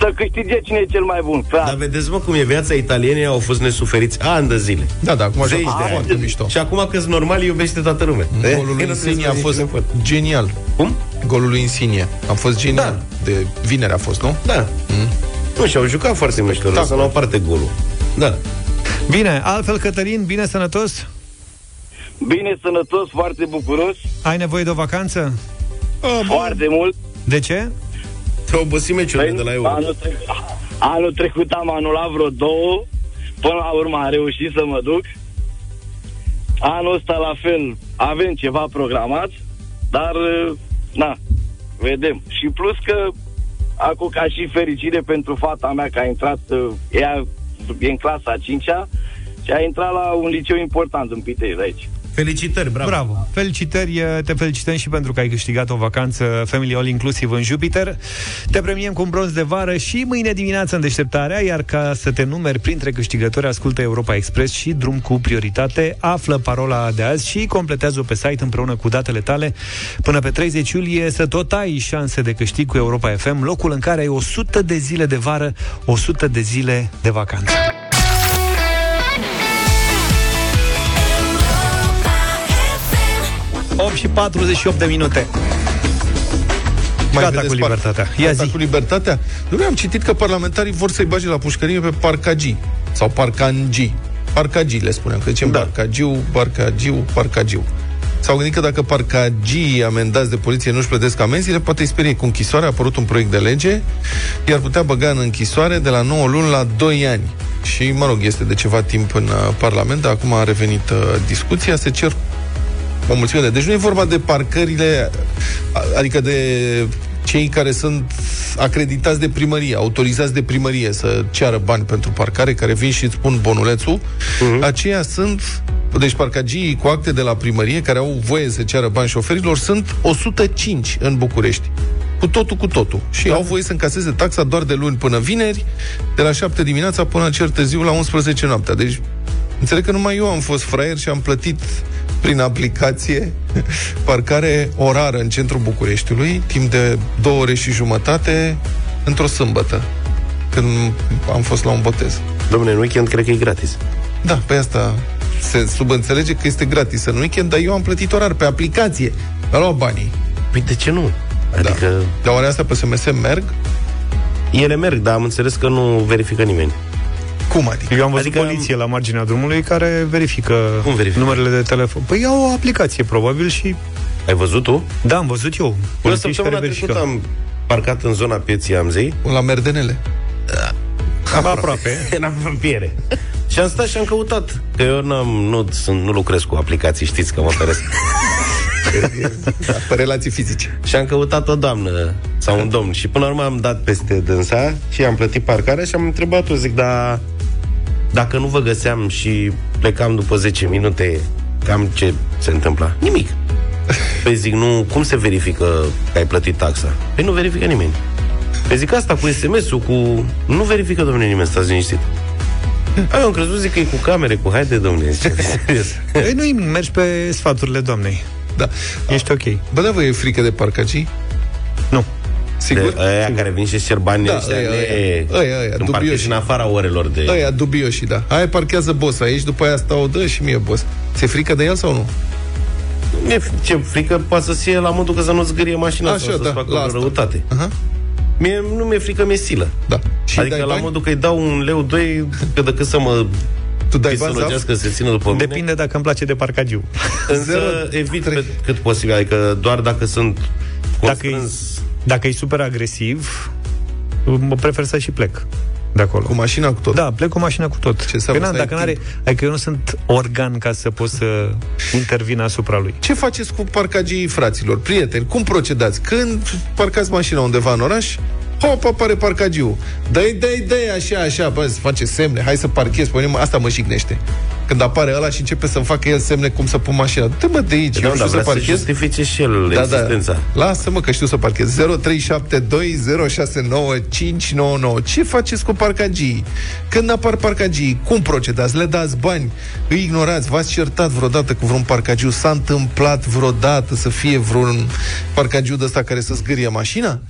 să câștige cine e cel mai bun. Clar. Dar vedeți, mă, cum e viața italienii au fost nesuferiți ani de zile. Da, da, acum Zeci joacă de ani. foarte mișto. Și acum că normal, iubește toată lumea. Eh, Golul lui nu trebuie Insigne să a zici fost ce pot. genial. Cum? Golul lui Insigne a fost genial. De vineri a fost, nu? Da. Nu, și-au jucat foarte mișto, lăsăm la o parte golul. Da. Bine, altfel, Cătălin, bine sănătos? Bine, sănătos, foarte bucuros, Ai nevoie de o vacanță? foarte mult. De ce? Te-au obosit meciurile de la Euro. anul, tre- anul trecut am anulat vreo două, până la urmă am reușit să mă duc. Anul ăsta la fel avem ceva programat, dar na, vedem. Și plus că acum ca și fericire pentru fata mea că a intrat, uh, ea e în clasa a 5-a și a intrat la un liceu important în Pitești de aici. Felicitări, bravo. Bravo! Felicitări, te felicităm și pentru că ai câștigat o vacanță Family All inclusiv în Jupiter. Te premiem cu un bronz de vară și mâine dimineață în deșteptarea, iar ca să te numeri printre câștigători, ascultă Europa Express și drum cu prioritate, află parola de azi și completează-o pe site împreună cu datele tale. Până pe 30 iulie să tot ai șanse de câștig cu Europa FM, locul în care ai 100 de zile de vară, 100 de zile de vacanță. 8 și 48 de minute. Gata vedeți cu par- libertatea. Ia Gata zi. cu libertatea? Nu am citit că parlamentarii vor să-i bage la pușcărie pe parcagii sau parcangii. Parcagii le spunem, că zicem da. parcagiu, parcagiu, parcagiu. S-au gândit că dacă parcagii amendați de poliție nu-și plătesc amenziile, poate îi sperie cu închisoare. A apărut un proiect de lege, iar putea băga în închisoare de la 9 luni la 2 ani. Și, mă rog, este de ceva timp în uh, Parlament, dar acum a revenit uh, discuția, se cer o mulțime de... Deci nu e vorba de parcările, a- adică de cei care sunt acreditați de primărie, autorizați de primărie să ceară bani pentru parcare, care vin și îți spun bonulețul, uh-huh. aceia sunt, deci parcagii cu acte de la primărie, care au voie să ceară bani șoferilor, sunt 105 în București. Cu totul, cu totul. Și da. au voie să încaseze taxa doar de luni până vineri, de la 7 dimineața până la cer târziu la 11 noaptea. Deci Înțeleg că numai eu am fost fraier și am plătit prin aplicație *laughs* parcare orară în centrul Bucureștiului, timp de două ore și jumătate, într-o sâmbătă, când am fost la un botez. Domnule, în weekend cred că e gratis. Da, pe asta se subînțelege că este gratis în weekend, dar eu am plătit orar pe aplicație. Mi-a luat banii. Păi de ce nu? Adică... Da. Dar oare asta pe SMS merg? Ele merg, dar am înțeles că nu verifică nimeni. Cum adică? Eu am văzut Adică- poliție la marginea drumului care verifică, Cum verifică? numerele de telefon. Păi au o aplicație, probabil, și... Ai văzut tu? Da, am văzut eu. Eu Polițiști săptămâna care trecută verifică. am parcat în zona pieții Amzei. La merdenele. Cam aproape. *laughs* Eram în piere. Și am stat și am căutat. Că eu n-am, nu, sunt, nu lucrez cu aplicații, știți că mă feresc. Da, pe relații fizice. și am căutat o doamnă sau un domn. Și până la urmă am dat peste dânsa și am plătit parcarea și am întrebat-o, zic, da, dacă nu vă găseam și plecam după 10 minute, cam ce se întâmpla? Nimic. Păi zic, nu, cum se verifică că ai plătit taxa? Păi nu verifică nimeni. Păi zic asta cu SMS-ul, cu... Nu verifică, domnule, nimeni, stați liniștit. Ai, eu am crezut, zic că e cu camere, cu haide, domnule, zice, *laughs* serios. Păi nu nimic, mergi pe sfaturile doamnei. Da. Ești ok. Bă, da, vă e frică de parcagii? Nu. Sigur? De aia care vin și cer bani Da, ăștia, ăia, ne- ăia, ăia, ăia, când dubioși. parchezi în afara orelor de... Aia dubioși, da. Aia parchează boss aici, după aia stau, dă și mie boss. Ți-e frică de el sau nu? Mi-e f- ce frică poate să fie la modul că să nu zgârie mașina Așa, sau să-ți da, facă la o asta. răutate. Aha. Mie nu mi-e frică, mi-e silă. Da. Și adică dai la bani? modul că îi dau un leu, doi, că decât să mă Tu dai bani, Zaf? pisologească, să se țină după mine. Depinde dacă îmi place de parcagiu. Însă Zero, evit trei. pe cât posibil, adică doar dacă sunt Dacă e, constrâns. Dacă e super agresiv, mă prefer să și plec de acolo. Cu mașina cu tot. Da, plec cu mașina cu tot. Ce înseamnă Păi, na, să ai dacă n-are, adică eu nu sunt organ ca să pot să intervin asupra lui. Ce faceți cu parcagii fraților, prieteni? Cum procedați? Când parcați mașina undeva în oraș, hop, apare parcagiu. Dă-i, dă-i, dă-i, așa, așa, bă, să face semne, hai să parchez, pe mine, asta mă jignește. Când apare ăla și începe să-mi facă el semne cum să pun mașina. Du-te mă de aici, Da, eu da, știu să vrea să parchez. justifice și el Da, existența. da. Lasă-mă că știu să parchez. 0372069599. Ce faceți cu parcagii? Când apar parcagii, cum procedați? Le dați bani? Îi ignorați? V-ați certat vreodată cu vreun parcagiu? S-a întâmplat vreodată să fie vreun parcagiu de ăsta care să zgârie mașina?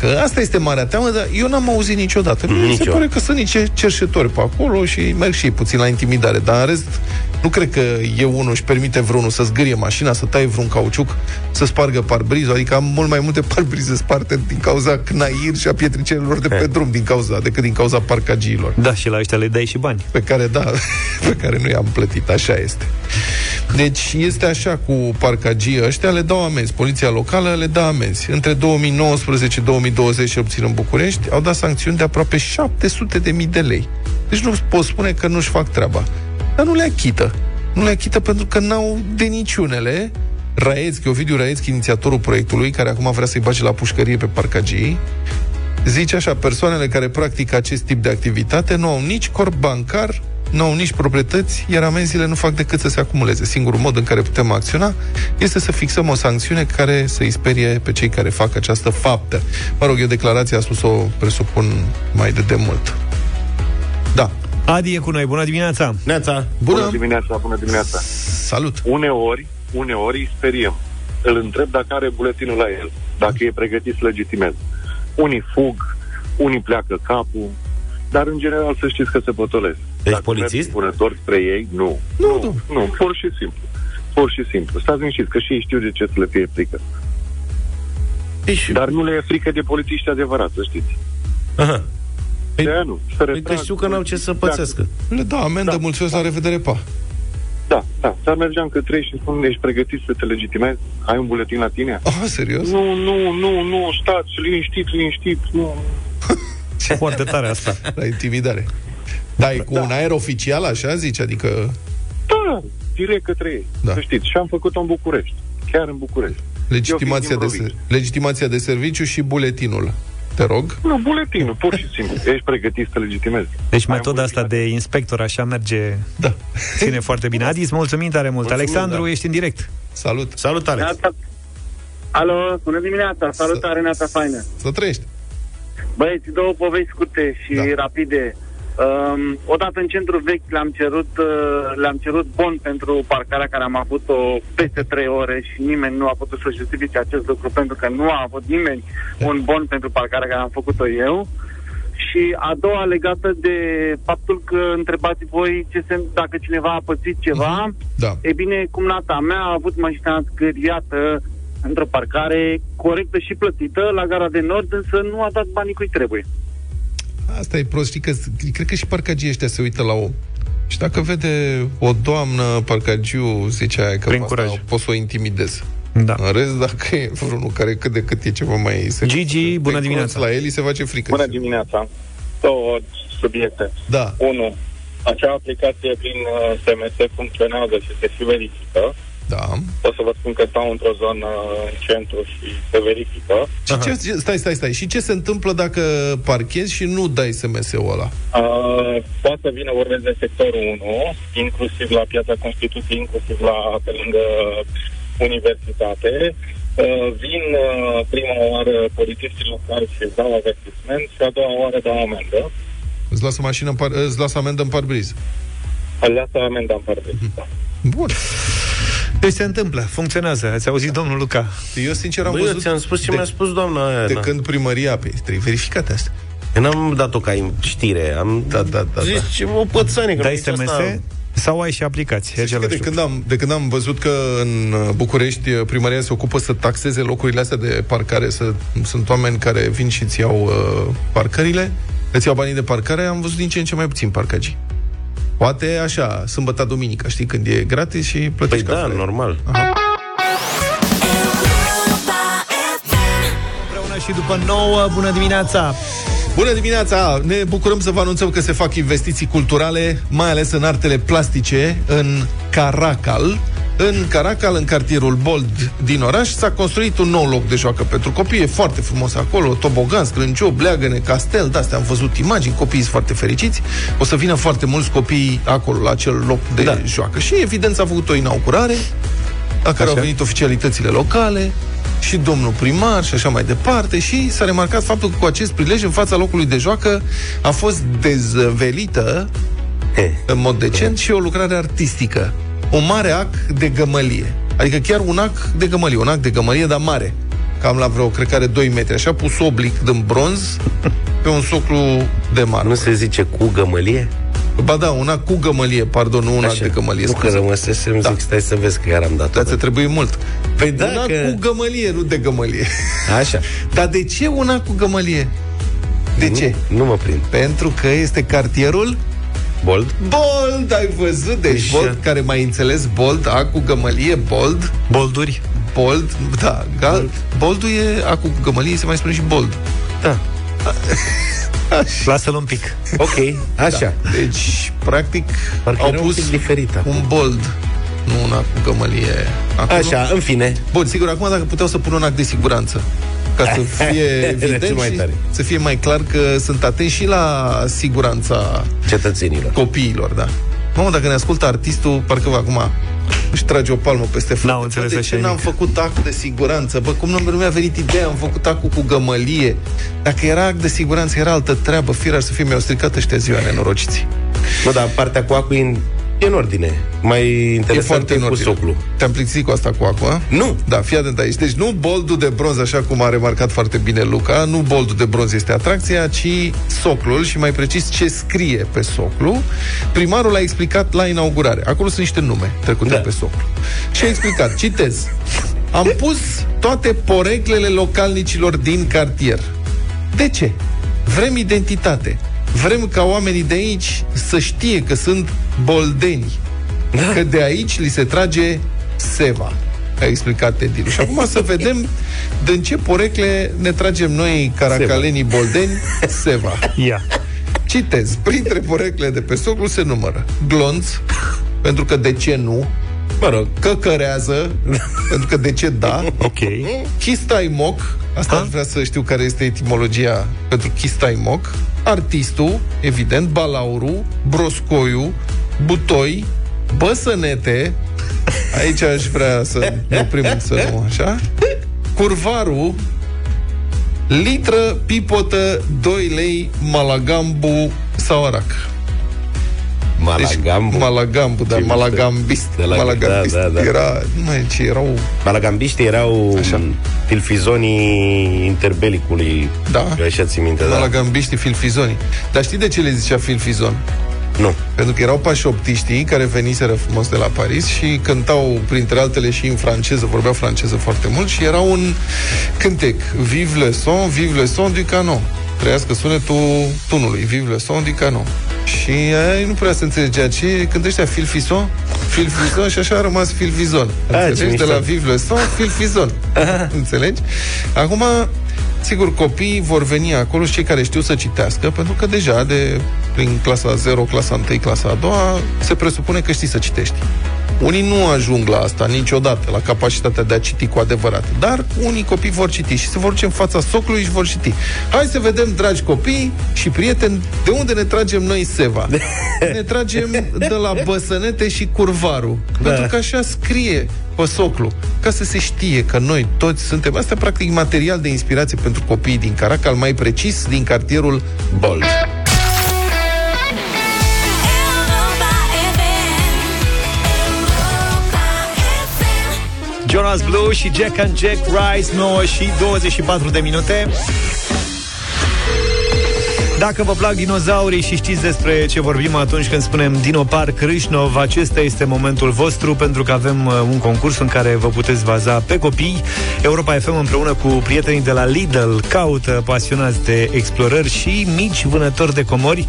Că asta este marea teamă, dar eu n-am auzit niciodată. Mi se Nici eu. pare că sunt niște cerșetori pe acolo și merg și ei puțin la intimidare. Dar în rest, nu cred că e unul își permite vreunul să zgârie mașina, să taie vreun cauciuc, să spargă parbrizul. Adică am mult mai multe *laughs* parbrize sparte din cauza cnair și a pietricelor de pe drum din cauza, decât din cauza parcagiilor. Da, și la ăștia le dai și bani. Pe care, da, *laughs* pe care nu i-am plătit, așa este. Deci este așa cu parcagii ăștia, le dau amenzi. Poliția locală le dă amenzi. Între 2019-2020, cel puțin în București, au dat sancțiuni de aproape 700 de mii de lei. Deci nu pot spune că nu-și fac treaba. Dar nu le achită. Nu le achită pentru că n-au de niciunele. Raețchi, Ovidiu Raețchi, inițiatorul proiectului, care acum vrea să-i bage la pușcărie pe parcagii, Zice așa, persoanele care practică acest tip de activitate nu au nici corp bancar, nu au nici proprietăți, iar amenziile nu fac decât să se acumuleze. Singurul mod în care putem acționa este să fixăm o sancțiune care să îi sperie pe cei care fac această faptă. Mă rog, eu declarația a spus-o, presupun, mai de demult. Da. Adi e cu noi, bună dimineața! Neața! Bună! Bună dimineața, bună dimineața. Salut! Uneori, uneori îi speriem. Îl întreb dacă are buletinul la el, dacă e pregătit să legitimeze. Unii fug, unii pleacă capul, dar în general să știți că se potolesc. Deci Dacă polițist? mergi Vânători spre ei, nu. Nu, nu, nu, pur și simplu. Pur și simplu. Stați liniștiți, că și ei știu de ce să le fie frică. Dar nu le e frică de polițiști adevărați, să știți. Aha. De aia nu. Se Păi că retrag, știu că n-au ce să pleacă. pățească. Le da amendă, Da. mulțumesc, la revedere, pa! Da, da. Dar mergeam către ei și spun, ești pregătit să te legitimezi? Ai un buletin la tine? Ah, serios? Nu, nu, nu, nu, stați, liniștiți, liniștiți, nu. *laughs* Ce foarte tare asta. La intimidare. Da, e cu un aer oficial, așa zici? Adică Da, direct către ei, Da. da. să știți. Și am făcut-o în București, chiar în București. legitimația Eu de, fiind din ser- legitimația de serviciu și buletinul. Te rog? Nu, buletinul, pur și simplu. Ești pregătit să legitimezi. Deci Ai metoda un asta de inspector așa merge, Da. ține foarte bine. Adi, îți mulțumim tare mult. Mulțumim, Alexandru, da. ești în direct. Salut! Salut, Alex! Alo, bună dimineața, salutare, Neața Faină. Să trăiești! Băieți, două povești scurte și Da. rapide. Um, odată în centru vechi le-am cerut, uh, le-am cerut bon pentru parcarea care am avut-o peste trei ore și nimeni nu a putut să justifice acest lucru pentru că nu a avut nimeni un bon pentru parcarea care am făcut-o eu. Și a doua legată de faptul că întrebați voi ce se, dacă cineva a pățit ceva. Da. E bine, cumnata mea a avut mașina zgâriată într-o parcare corectă și plătită la gara de nord, însă nu a dat banii cui trebuie. Asta e prost, știi că cred că și parcagii ăștia se uită la om. Și dacă vede o doamnă parcagiu, zicea aia că Prin asta curaj. poți să o intimidezi. Da. În rest, dacă e vreunul care cât de cât e ceva mai... serios, Gigi, bună pe dimineața. clos La el îi se face frică. Bună dimineața. Două subiecte. Da. Unu, acea aplicație prin uh, SMS funcționează și se și verifică. Da. O să vă spun că stau într-o zonă în centru și se verifică. Și ce, ce- stai, stai, stai. Și ce se întâmplă dacă parchezi și nu dai SMS-ul ăla? Uh, poate să vină vorbesc de sectorul 1, inclusiv la Piața Constituției, inclusiv la pe lângă universitate. Uh, vin uh, prima oară polițiștii locali și îți dau avertisment și a doua oară dau amendă. Îți lasă mașină în par, îți lasă amendă în parbriz. Aleasă amenda în parbriz. Da. Bun. Deci se întâmplă, funcționează. Ați auzit, domnul Luca? Eu sincer am Băi, eu văzut... ți-am spus ce de- mi-a spus doamna aia. De na. când primăria, pe trebuie verificate astea. Eu n-am dat-o ca știre, am Da, da, da. zis da. ce o pățanie. că Dai nici SMS asta- sau ai și aplicații? E Știi că același de lucru. când, am, de când am văzut că în uh, București uh, primăria se ocupă să taxeze locurile astea de parcare, să, sunt oameni care vin și îți iau uh, parcările, îți iau banii de parcare, am văzut din ce în ce mai puțin parcagii. Poate așa, sâmbătă, duminica, știi, când e gratis și Păi plătești da, cafele. normal. Împreună și după 9, bună dimineața! Bună dimineața! Ne bucurăm să vă anunțăm că se fac investiții culturale, mai ales în artele plastice, în Caracal. În Caracal, în cartierul Bold din oraș, s-a construit un nou loc de joacă pentru copii. E foarte frumos acolo, tobogan, scrânciu, bleagăne, castel, de-astea am văzut imagini, copiii sunt foarte fericiți. O să vină foarte mulți copii acolo, la acel loc de da. joacă. Și evident s-a făcut o inaugurare, la care Așa. au venit oficialitățile locale, și domnul primar și așa mai departe și s-a remarcat faptul că cu acest prilej în fața locului de joacă a fost dezvelită în mod decent și o lucrare artistică. Un mare ac de gămălie. Adică chiar un ac de gămălie, un ac de gămălie, dar mare. Cam la vreo, cred că are 2 metri, așa, pus oblic din bronz pe un soclu de marmură. Nu se zice cu gămălie? Ba da, un ac cu gămălie, pardon, nu un ac de gămălie. Nu că scuze. rămăsesem, Da. zic, stai să vezi că iar am dat Dar ți trebuie mult. Păi da, un ac că- cu gămălie, nu de gămălie. Așa. *laughs* Dar de ce un ac cu gămălie? De Nu- ce? Nu mă prind. Pentru că este cartierul Bold? Bold, ai văzut? Deci Așa. Bold, care mai înțeles Bold, ac cu gămălie, Bold. Bolduri? Bold, da, gal, Boldul e ac cu gămălie, se mai spune și Bold. Da. *laughs* Lasă-l un pic. Ok, așa. Da. Deci, practic, Parcă au era un pus pic diferită. un Bold, nu un ac cu gămălie. Acolo. Așa, în fine. Bun, sigur, acum dacă puteau să pună un act de siguranță ca să *laughs* fie Era evident cel mai și tare. să fie mai clar că sunt atenți și la siguranța Cetățenilor. copiilor, da. Mamă, dacă ne ascultă artistul, parcă vă acum își trage o palmă peste frunte. N-au înțeles Bă, de așa ce n-am nimic. făcut act de siguranță? Bă, cum nu mi-a venit ideea? Am făcut actul cu gămălie. Dacă era act de siguranță, era altă treabă. Firar să fie, mi-au stricat ăștia ziua nenorociții. Bă, dar partea cu acu e în, e în ordine. Mai E interesant foarte e în cu ordine. soclu. Te-am plictisit cu asta cu aqua? Nu. Da, fii atent aici. Deci nu boldul de bronz, așa cum a remarcat foarte bine Luca, nu boldul de bronz este atracția, ci soclul și mai precis ce scrie pe soclu. Primarul a explicat la inaugurare. Acolo sunt niște nume trecute Da. pe soclu. Și a explicat, citez, am pus toate poreclele localnicilor din cartier. De ce? Vrem identitate. Vrem ca oamenii de aici să știe că sunt boldeni. Da. Că de aici li se trage seva. A explicat Edilu. Și acum să vedem din ce porecle ne tragem noi, caracalenii boldeni, seva. Ia. Citez. Printre poreclele de pe soclu se numără glonț, pentru că de ce nu? Mă rog. Căcărează, *laughs* pentru că de ce da? Ok. Chistaimoc, asta aș vrea să știu care este etimologia pentru Chistaimoc, artistul, evident, balauru, broscoiu, butoi, băsănete, aici aș vrea să ne oprim să nu așa, curvaru, litră, pipotă, 2 lei, malagambu sau arac. Malagambu. Deci, malagambu, da, Ce malagambist. De la- malagambist. da, da, da. Era, nu ce erau Malagambiștii erau Așa. Așa. filfizonii interbelicului. Da. Eu așa țin minte, da. Malagambiștii filfizonii. Dar știi de ce le zicea filfizon? Nu. Pentru că erau pașoptiștii care veniseră frumos de la Paris și cântau, printre altele, și în franceză, vorbeau franceză foarte mult și era un cântec. Vive le son, vive le son du canon. trăiască sunetul tunului, vive le son, adică nu. Și aia nu prea se înțelegea ce când ăștia fil fison, fil fison și așa a rămas fil vizon. Ah, ce Înțelegi? De mișto. la vive le son, fil fizon. Înțelegi? Acum, sigur, copiii vor veni acolo și cei care știu să citească, pentru că deja de prin clasa 0, clasa 1, clasa a doua, se presupune că știi să citești. Unii nu ajung la asta niciodată, la capacitatea de a citi cu adevărat. Dar unii copii vor citi și se vor duce în fața socului și vor citi. Hai să vedem, dragi copii și prieteni, de unde ne tragem noi seva. *laughs* ne tragem de la Băsănete și Curvaru. Da. Pentru că așa scrie pe soclu, ca să se știe că noi toți suntem... Asta e practic material de inspirație pentru copiii din Caracal, mai precis din cartierul Bold. Jonas Blue și Jack and Jack Rise 9 și 24 de minute Dacă vă plac dinozaurii și știți despre ce vorbim atunci când spunem Dino Park Râșnov, acesta este momentul vostru pentru că avem uh, un concurs în care vă puteți baza pe copii. Europa FM împreună cu prietenii de la Lidl caută pasionați de explorări și mici vânători de comori.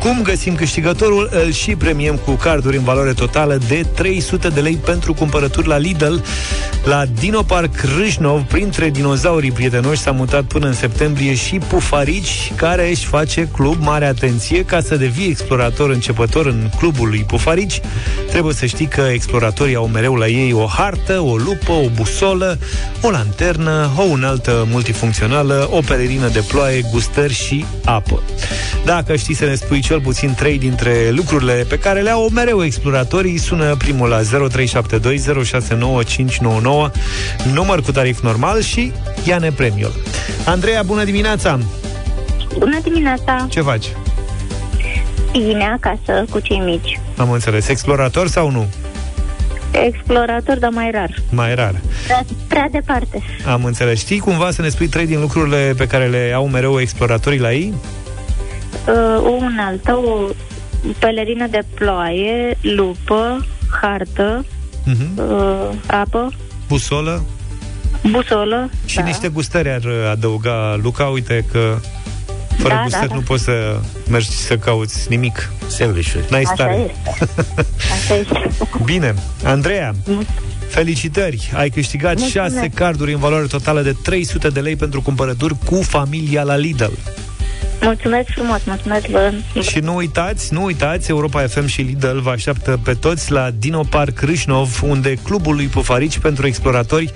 Cum găsim câștigătorul? Îl și premiem cu carduri în valoare totală de 300 de lei pentru cumpărături la Lidl. La Dino Park Râșnov, printre dinozaurii prietenoși, s-a mutat până în septembrie și Pufarici, care își face club. Mare atenție, ca să devii explorator începător în clubul lui Pufarici, trebuie să știi că exploratorii au mereu la ei o hartă, o lupă, o busolă, o lanternă, o unaltă multifuncțională, o pelerină de ploaie, gustări și apă. Dacă știi să ne spui cel puțin trei dintre lucrurile pe care le au mereu exploratorii, sună primul la 0372069599, număr cu tarif normal și ia-ne premiul. Andreea, bună dimineața! Bună dimineața! Ce faci? Bine, acasă, cu cei mici. Am înțeles. Explorator sau nu? Explorator, dar mai rar. Mai rar. Prea, prea departe. Am înțeles. Știi cumva să ne spui trei din lucrurile pe care le au mereu exploratorii la ei? Uh, o unaltă, o pelerină de ploaie, lupă, hartă, Mhm. uh, apă, Busolă busolă. și da. niște gustări ar adăuga Luca. Uite că fără Da, gustări da, nu da. poți să mergi să cauți nimic. Sandwich-uri. N-ai Așa stare. este. Așa este. Bine. Andreea, felicitări! Ai câștigat Mulțumesc. 6 carduri în valoare totală de 300 de lei pentru cumpărături cu familia la Lidl. Mulțumesc frumos, mulțumesc vă. Și nu uitați, nu uitați, Europa FM și Lidl vă așteaptă pe toți la Dino Park Râșnov, unde clubul lui Pufarici pentru exploratori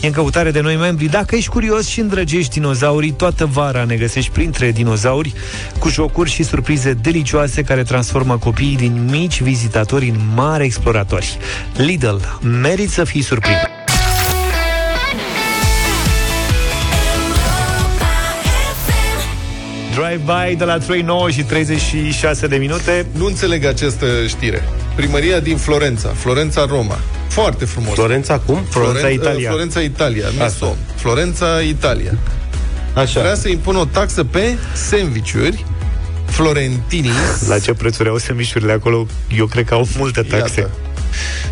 e în căutare de noi membri. Dacă ești curios și îndrăgești dinozaurii, toată vara ne găsești printre dinozauri, cu jocuri și surprize delicioase care transformă copiii din mici vizitatori în mari exploratori. Lidl, merit să fii surprins. Drive-by de la 3, 9 și 36 de minute. Nu înțeleg această știre. Primăria din Florența, Florența Roma. Foarte frumos. Florența cum? Florența, Italia. Florența Italia, nu Asta. Som. Florența Italia. Așa. Vrea să impună o taxă pe sandvișuri florentini. La ce prețuri au semișurile acolo? Eu cred că au multe taxe. Iată.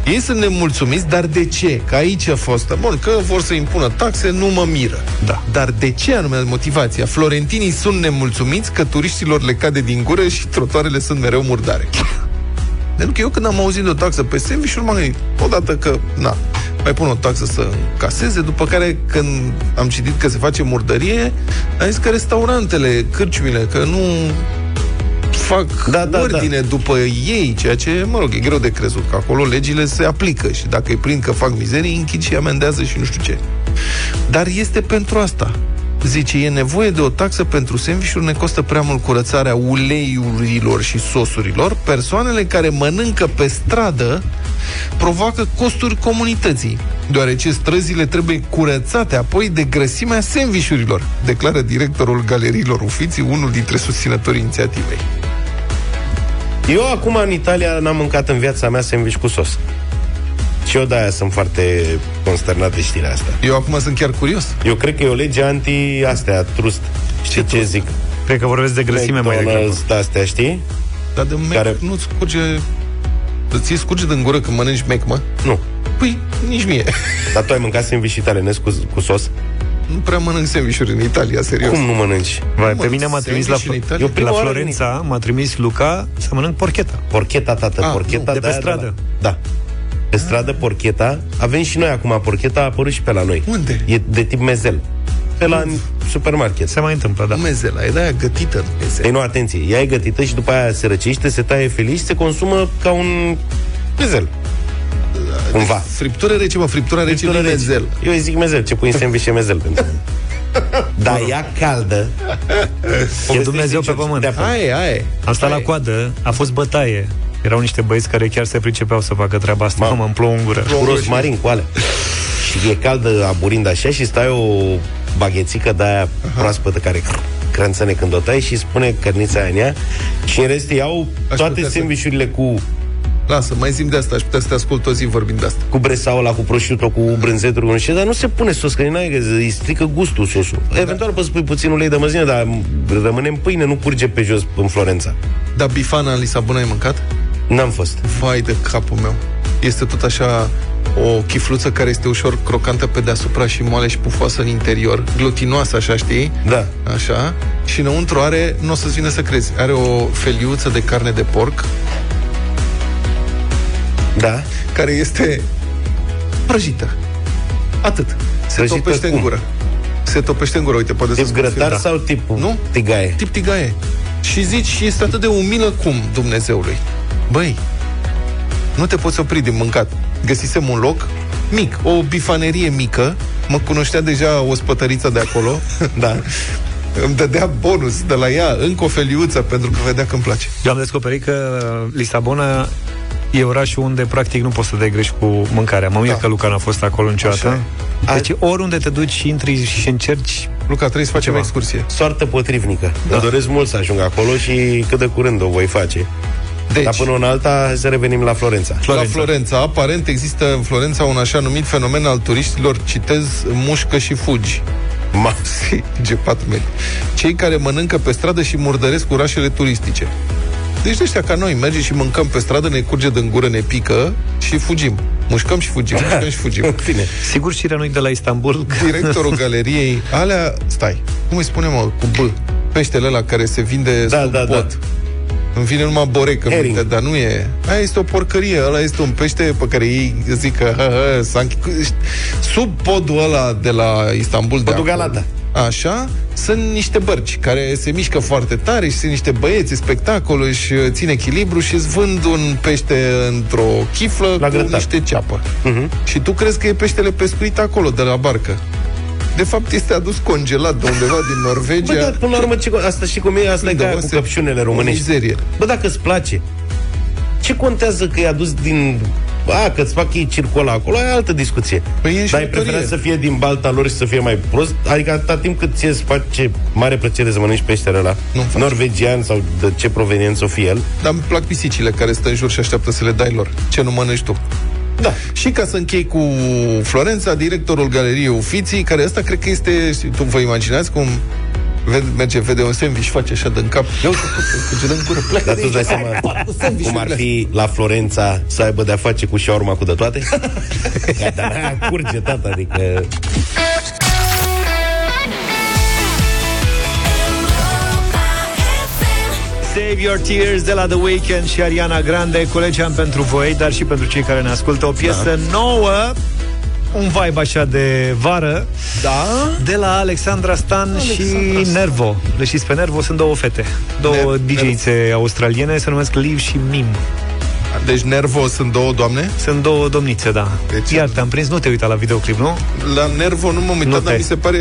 Ei sunt nemulțumiți, dar de ce? Că aici a fost. Bun, că vor să impună taxe, nu mă miră. Da. Dar de ce anume motivația? Florentinii sunt nemulțumiți că turiștilor le cade din gură și trotoarele sunt mereu murdare. *laughs* Pentru că eu când am auzit de o taxă pe sandvișuri, m-am gândit, odată că, na, mai pun o taxă să încaseze, după care când am citit că se face murdărie, am zis că restaurantele, cârciumile, că nu fac Da, da, ordine după ei, ceea ce, mă rog, e greu de crezut, că acolo legile se aplică și dacă îi prind că fac mizerii, închid și amendează și nu știu ce. Dar este pentru asta. Zice, e nevoie de o taxă pentru sandvișuri, ne costă prea mult curățarea uleiurilor și sosurilor. Persoanele care mănâncă pe stradă provoacă costuri comunității, deoarece străzile trebuie curățate apoi de grăsimea sandvișurilor, declară directorul galeriilor Ufiții, unul dintre susținătorii inițiativei. Eu acum în Italia n-am mâncat în viața mea sandwich cu sos. Și eu de-aia sunt foarte consternat de știrea asta. Eu acum sunt chiar curios. Eu cred că e o lege anti-astea, trust. Știi ce, zic? Cred că vorbesc de grăsime mai degrabă. McDonald's, de-astea, știi? Dar de Mac Care- nu-ți scurge... Îți scurge din gură când mănânci Mac, mă? Nu. Păi, nici mie. Dar tu ai mâncat sandwich italienesc cu, cu sos? Nu prea mănânc sandvișuri în Italia, serios. Cum nu mănânci? Vai, Mă, pe mine m-a trimis la, sandwich în Italia? eu, prima la oară Florența, m-a trimis Luca să mănânc porcheta. Porcheta, tată, Ah, porcheta. nu, de pe aia stradă. la- Da. Pe stradă, porcheta. Avem și noi acum porcheta, a apărut și pe la noi. Unde? E de tip mezel. Pe la supermarket. Se mai întâmplă, da. Mezela, e de aia gătită. Ei, nu, atenție, ea e gătită și după aia se răcește, se taie felici și se consumă ca un mezel. Cumva. Friptură rece, mă, friptura rece Friptură nu rece. mezel. Eu îi zic mezel, ce pui în sandwich e mezel pentru mine. Dar ea caldă. *laughs* E Dumnezeu pe pământ. Aia, aia. Am stat la coadă, a fost bătaie. Erau niște băieți care chiar se pricepeau să facă treaba asta. Mamă, îmi plouă în gură. Cu rosmarin, cu alea. Și e caldă aburind așa și stai o baghețică de aia proaspătă care crânțăne când o tai și spune cărnița aia în ea și în rest iau Aș toate putea să- sandvișurile cu Lasă, mai zim de asta, aș putea să te ascult o zi vorbind de asta. cu bresaola, cu prosciutto, cu brânzeturi, cu nu știu, dar nu se pune sos, că n-ai, că îi strică gustul sosul. Eventual poți pui puțin ulei de măsline, dar rămâne în pâine, nu curge pe jos în Florența. Dar bifana în Lisabona ai mâncat? N-am fost. Vai de capul meu. Este tot așa o chifluță care este ușor crocantă pe deasupra și moale și pufoasă în interior, glutinoasă, așa, știi? Da. Așa. Și înăuntru are, nu o să-ți vină să crezi, are o feliuță de carne de porc Da. care este prăjită. Atât. Se Prăjită topește cum? în gură. Se topește în gură, uite, poate Tip să grătar sau tip Nu? tigaie? Tip tigaie. Și zici, și este atât de umilă cum Dumnezeului. Băi, nu te poți opri din mâncat. Găsisem un loc mic, o bifanerie mică, mă cunoștea deja o spătăriță de acolo, *laughs* Da. îmi dădea bonus de la ea, încă o feliuță, pentru că vedea că îmi place. Eu am descoperit că Lisabona e orașul unde practic nu poți să dai greș cu mâncarea. Mă mir Da. că Luca n-a fost acolo niciodată. Așa Deci oriunde te duci, intri și încerci Luca, trebuie să facem Ceva. excursie. Soartă potrivnică. Da. Îmi doresc mult să ajung acolo și cât de curând o voi face. Deci, Dar până în alta, hai să revenim la Florența. La Florența, aparent există în Florența un așa numit fenomen al turiștilor, citez, mușcă și fugi. Ma. *laughs* G4 metri. Cei care mănâncă pe stradă și murdăresc orașele turistice. Deci de ăștia ca noi, mergem și mâncăm pe stradă, ne curge din gură, ne pică și fugim. Mușcăm și fugim, *laughs* mușcăm și fugim. Bine. Sigur și noi de la Istanbul *laughs* Directorul galeriei, alea, stai, cum îi spune, mă, cu B, peștele ăla care se vinde Da, sub da, da. pot. Îmi vine numai borec în Herring. minte, dar nu e. Aia este o porcărie, ăla este un pește pe care ei zic că hă, hă, s-a închi- Sub podul ăla de la Istanbul de Podul acolo, Galata. Așa, sunt niște bărci care se mișcă foarte tare și sunt niște băieți, e spectacol, își țin echilibru și îți vând un pește într-o chiflă La cu grătar. niște ceapă. Uh-huh. Și tu crezi că e peștele pescuit acolo, de la barcă. De fapt, este adus congelat de undeva din *laughs* Norvegia. Bă, dar până la urmă, ce, asta și cum e, asta e Unde, ca aia mă, cu se- căpșunele o românești. mizerie. Bă, dacă îți place, ce contează că e adus din... A, că-ți fac ei circul acolo, e altă discuție. Păi e Dar ai șmecherie. preferat să fie din balta lor și să fie mai prost? Adică atâta timp cât ție îți face mare plăcere să mănânci peștele ăla, Nu-mi face. norvegian sau de ce proveniență o fie el, Dar îmi plac pisicile care stă în jur și așteaptă să le dai lor. Ce nu mănânci tu. Da. Și ca să închei cu Florența, directorul galeriei Ufiții, care ăsta cred că este, tu vă imaginați cum vede, merge, vede un sandwich, face așa din cap. Ia uite, uite, din gură, pleacă Dar de tu îți dai aici. seama Cu sandwich-urile cum ar fi la Florența să aibă de-a face cu șaurma cu de toate? Dar aia curge, tata, adică... Save Your Tears de la The Weeknd și Ariana Grande Colegeam pentru voi, dar și pentru cei care ne ascultă O piesă da. nouă un vibe așa de vară Da? De la Alexandra Stan Alexandra și Stan. Nervo Le știți pe Nervo? Sunt două fete Două Ner- DJ-ițe australiene Se numesc Liv și Mim Deci Nervo sunt două doamne? Sunt două domnițe, da Deci- Iar te-am prins, nu te uita la videoclip, nu? La Nervo nu m-am Nu uitat, te- dar mi se pare,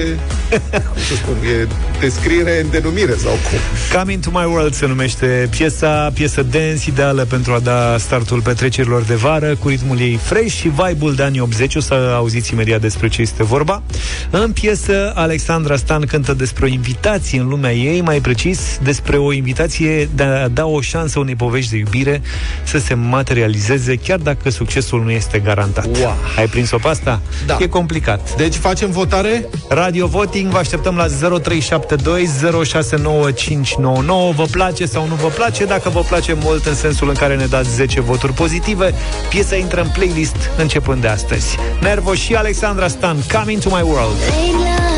cum să spun, e descriere în denumire sau cum. Come Into My World se numește piesa, piesă dance ideală pentru a da startul petrecerilor de vară, cu ritmul ei fresh și vibe-ul de anii 80, o să auziți imediat despre ce este vorba. În piesă, Alexandra Stan cântă despre o invitație în lumea ei, mai precis despre o invitație de a da o șansă unei povești de iubire să se materializeze, chiar dacă succesul nu este garantat. Wow. Ai prins-o pe asta? Da. E complicat. Deci facem votare? Radio Voting, vă așteptăm la 0372 069599. Vă place sau nu vă place? Dacă vă place mult în sensul în care ne dați 10 voturi pozitive, piesa intră în playlist începând de astăzi. Nervo și Alexandra Stan, Coming to My World. Late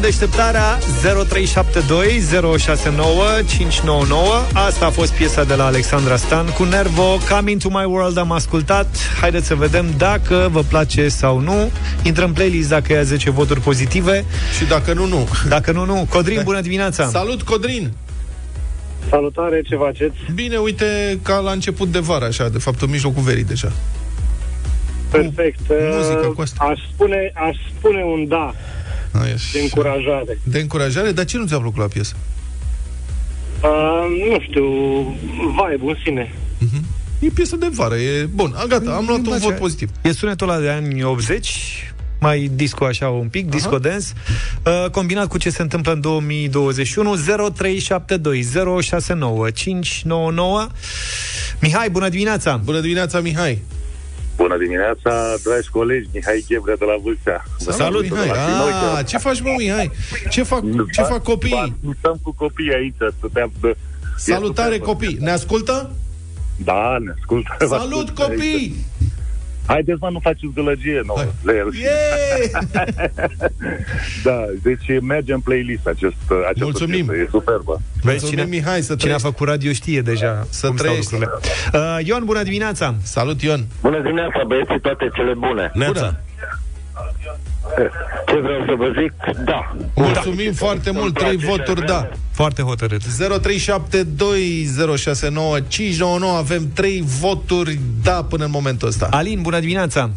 deșteptarea 0372 069 599 Asta a fost piesa de la Alexandra Stan cu Nervo Coming to my world am ascultat Haideți să vedem dacă vă place sau nu Intră în playlist dacă ia 10 voturi pozitive Și dacă nu, nu Dacă nu, nu Codrin, bună dimineața Salut, Codrin! Salutare, ce faceți? Bine, uite, ca la început de vară, așa, de fapt, în mijlocul verii deja. Perfect. muzică Uh, cu asta. Aș spune, aș spune un da Așa. de încurajare. De încurajare? Dar ce nu ți-a plăcut la piesă? Uh, nu știu, vibe în sine. E piesă de vară, e bun. A, gata, am luat un vot pozitiv. E sunetul ăla de anii 80 mai disco așa un pic, disco dance, uh, combinat cu ce se întâmplă în 2021, 0372 069 599. Mihai, bună dimineața! Bună dimineața, Mihai! Bună dimineața, dragi colegi, Mihai Ghebrea de la Vâlcea. Salut, Mihai! Ah, ce faci, mă, Mihai? Ce fac, ce fac copiii? Stăm cu copiii aici, stăteam de... Salutare, copii! Ne ascultă? Da, ne ascultă. vă Salut, ascultă copii! Aici. Haideți, mă, nu faceți gălăgie nouă. Le e rușine. *laughs* da, deci merge în playlist acest, această Mulțumim. piesă, e superbă. Vezi, Mulțumim, Mihai, să Cine a trăiești. făcut radio știe deja Să cum stau trăiești. lucrurile. Uh, Ion, bună dimineața! Salut, Ion! Bună dimineața, băieții, toate cele bune. Bună! Ce vreau să vă zic? Da. Mulțumim foarte mult, trei voturi, da. Foarte hotărât. 0372069599 avem trei voturi, da, până în momentul ăsta. Alin, bună dimineața!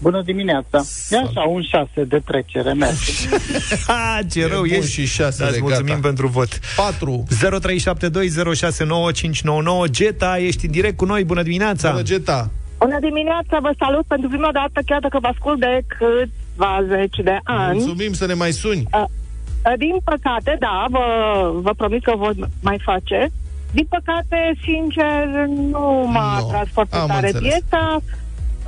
Bună dimineața. E așa, un șase de trecere, merge. *laughs* Ha, ce rău bun ești! și șase Da, de mulțumim gata. pentru vot. 4. 0372069599 Geta, ești în direct cu noi, bună dimineața! Bună, Geta! Bună dimineața, vă salut pentru prima dată, chiar dacă vă ascult de câțiva zeci de ani. Mulțumim să ne mai suni. Uh, uh, Din păcate, da, vă, vă promit că voi mai face. Din păcate, sincer, nu m-a No, atras foarte am tare înțeles. piesa.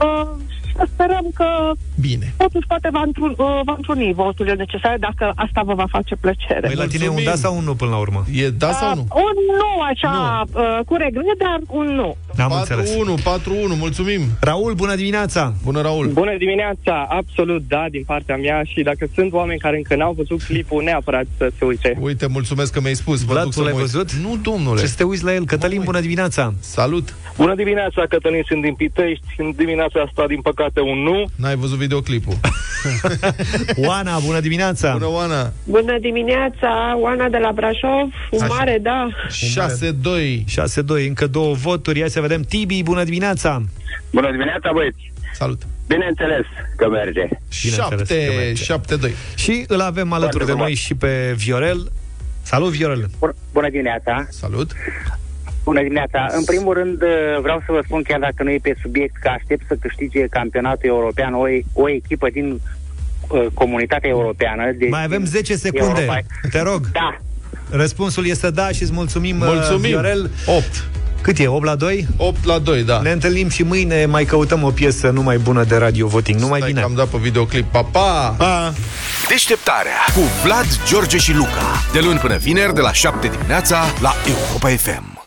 Uh, să sperăm că Bine. totuși poate va, întru- uh, va întruni voturile necesare dacă asta vă va face plăcere. Păi la tine e un da sau un nu până la urmă? E da sau nu? Uh, un nu așa, Uh, cu regret, dar un nu. Am înțeles. 4-1, 4-1, mulțumim. Raul, bună dimineața! Bună, Raul. Bună dimineața, absolut da din partea mea și dacă sunt oameni care încă n-au văzut clipul, neapărat să se uite. Uite, mulțumesc că mi-ai spus. Mă Vlad, duc tu să l-ai mă uit. văzut? Nu, domnule. Ce să te uiți la el? Cătălin, bună dimineața! Salut! Bună dimineața, Cătălin, sunt din Pitești. În dimineața asta, din păcate, un nu. N-ai văzut videoclipul. *laughs* Oana, bună dimineața! Bună, Oana! Bună dimineața, Oana de la Brașov. Un Așa. mare da. 6-2. 6-2, încă două voturi. Ia să vedem. Tibi, bună dimineața! Bună dimineața, băieți. Salut! Bineînțeles că merge. Bineînțeles că merge. 7 7-2. Și îl avem alături de frumos. noi și pe Viorel. Salut, Viorel! Bună dimineața! Salut! Bună dimineața! În primul rând uh, vreau să vă spun, chiar dacă nu e pe subiect, că aștept să câștige campionatul european o, e- o echipă din uh, comunitatea europeană. De, Mai avem din 10 secunde. Europa. Te rog. Da. Răspunsul este da și îți mulțumim, uh, Mulțumim. Viorel. 8. Cât e? 8 la 2? 8 la 2, da. Ne întâlnim și mâine mai căutăm o piesă numai bună de radio voting. Numai Stai bine. că am dat pe videoclip. Pa, pa! Pa! Deșteptarea cu Vlad, George și Luca. De luni până vineri, de la 7 dimineața, la Europa FM.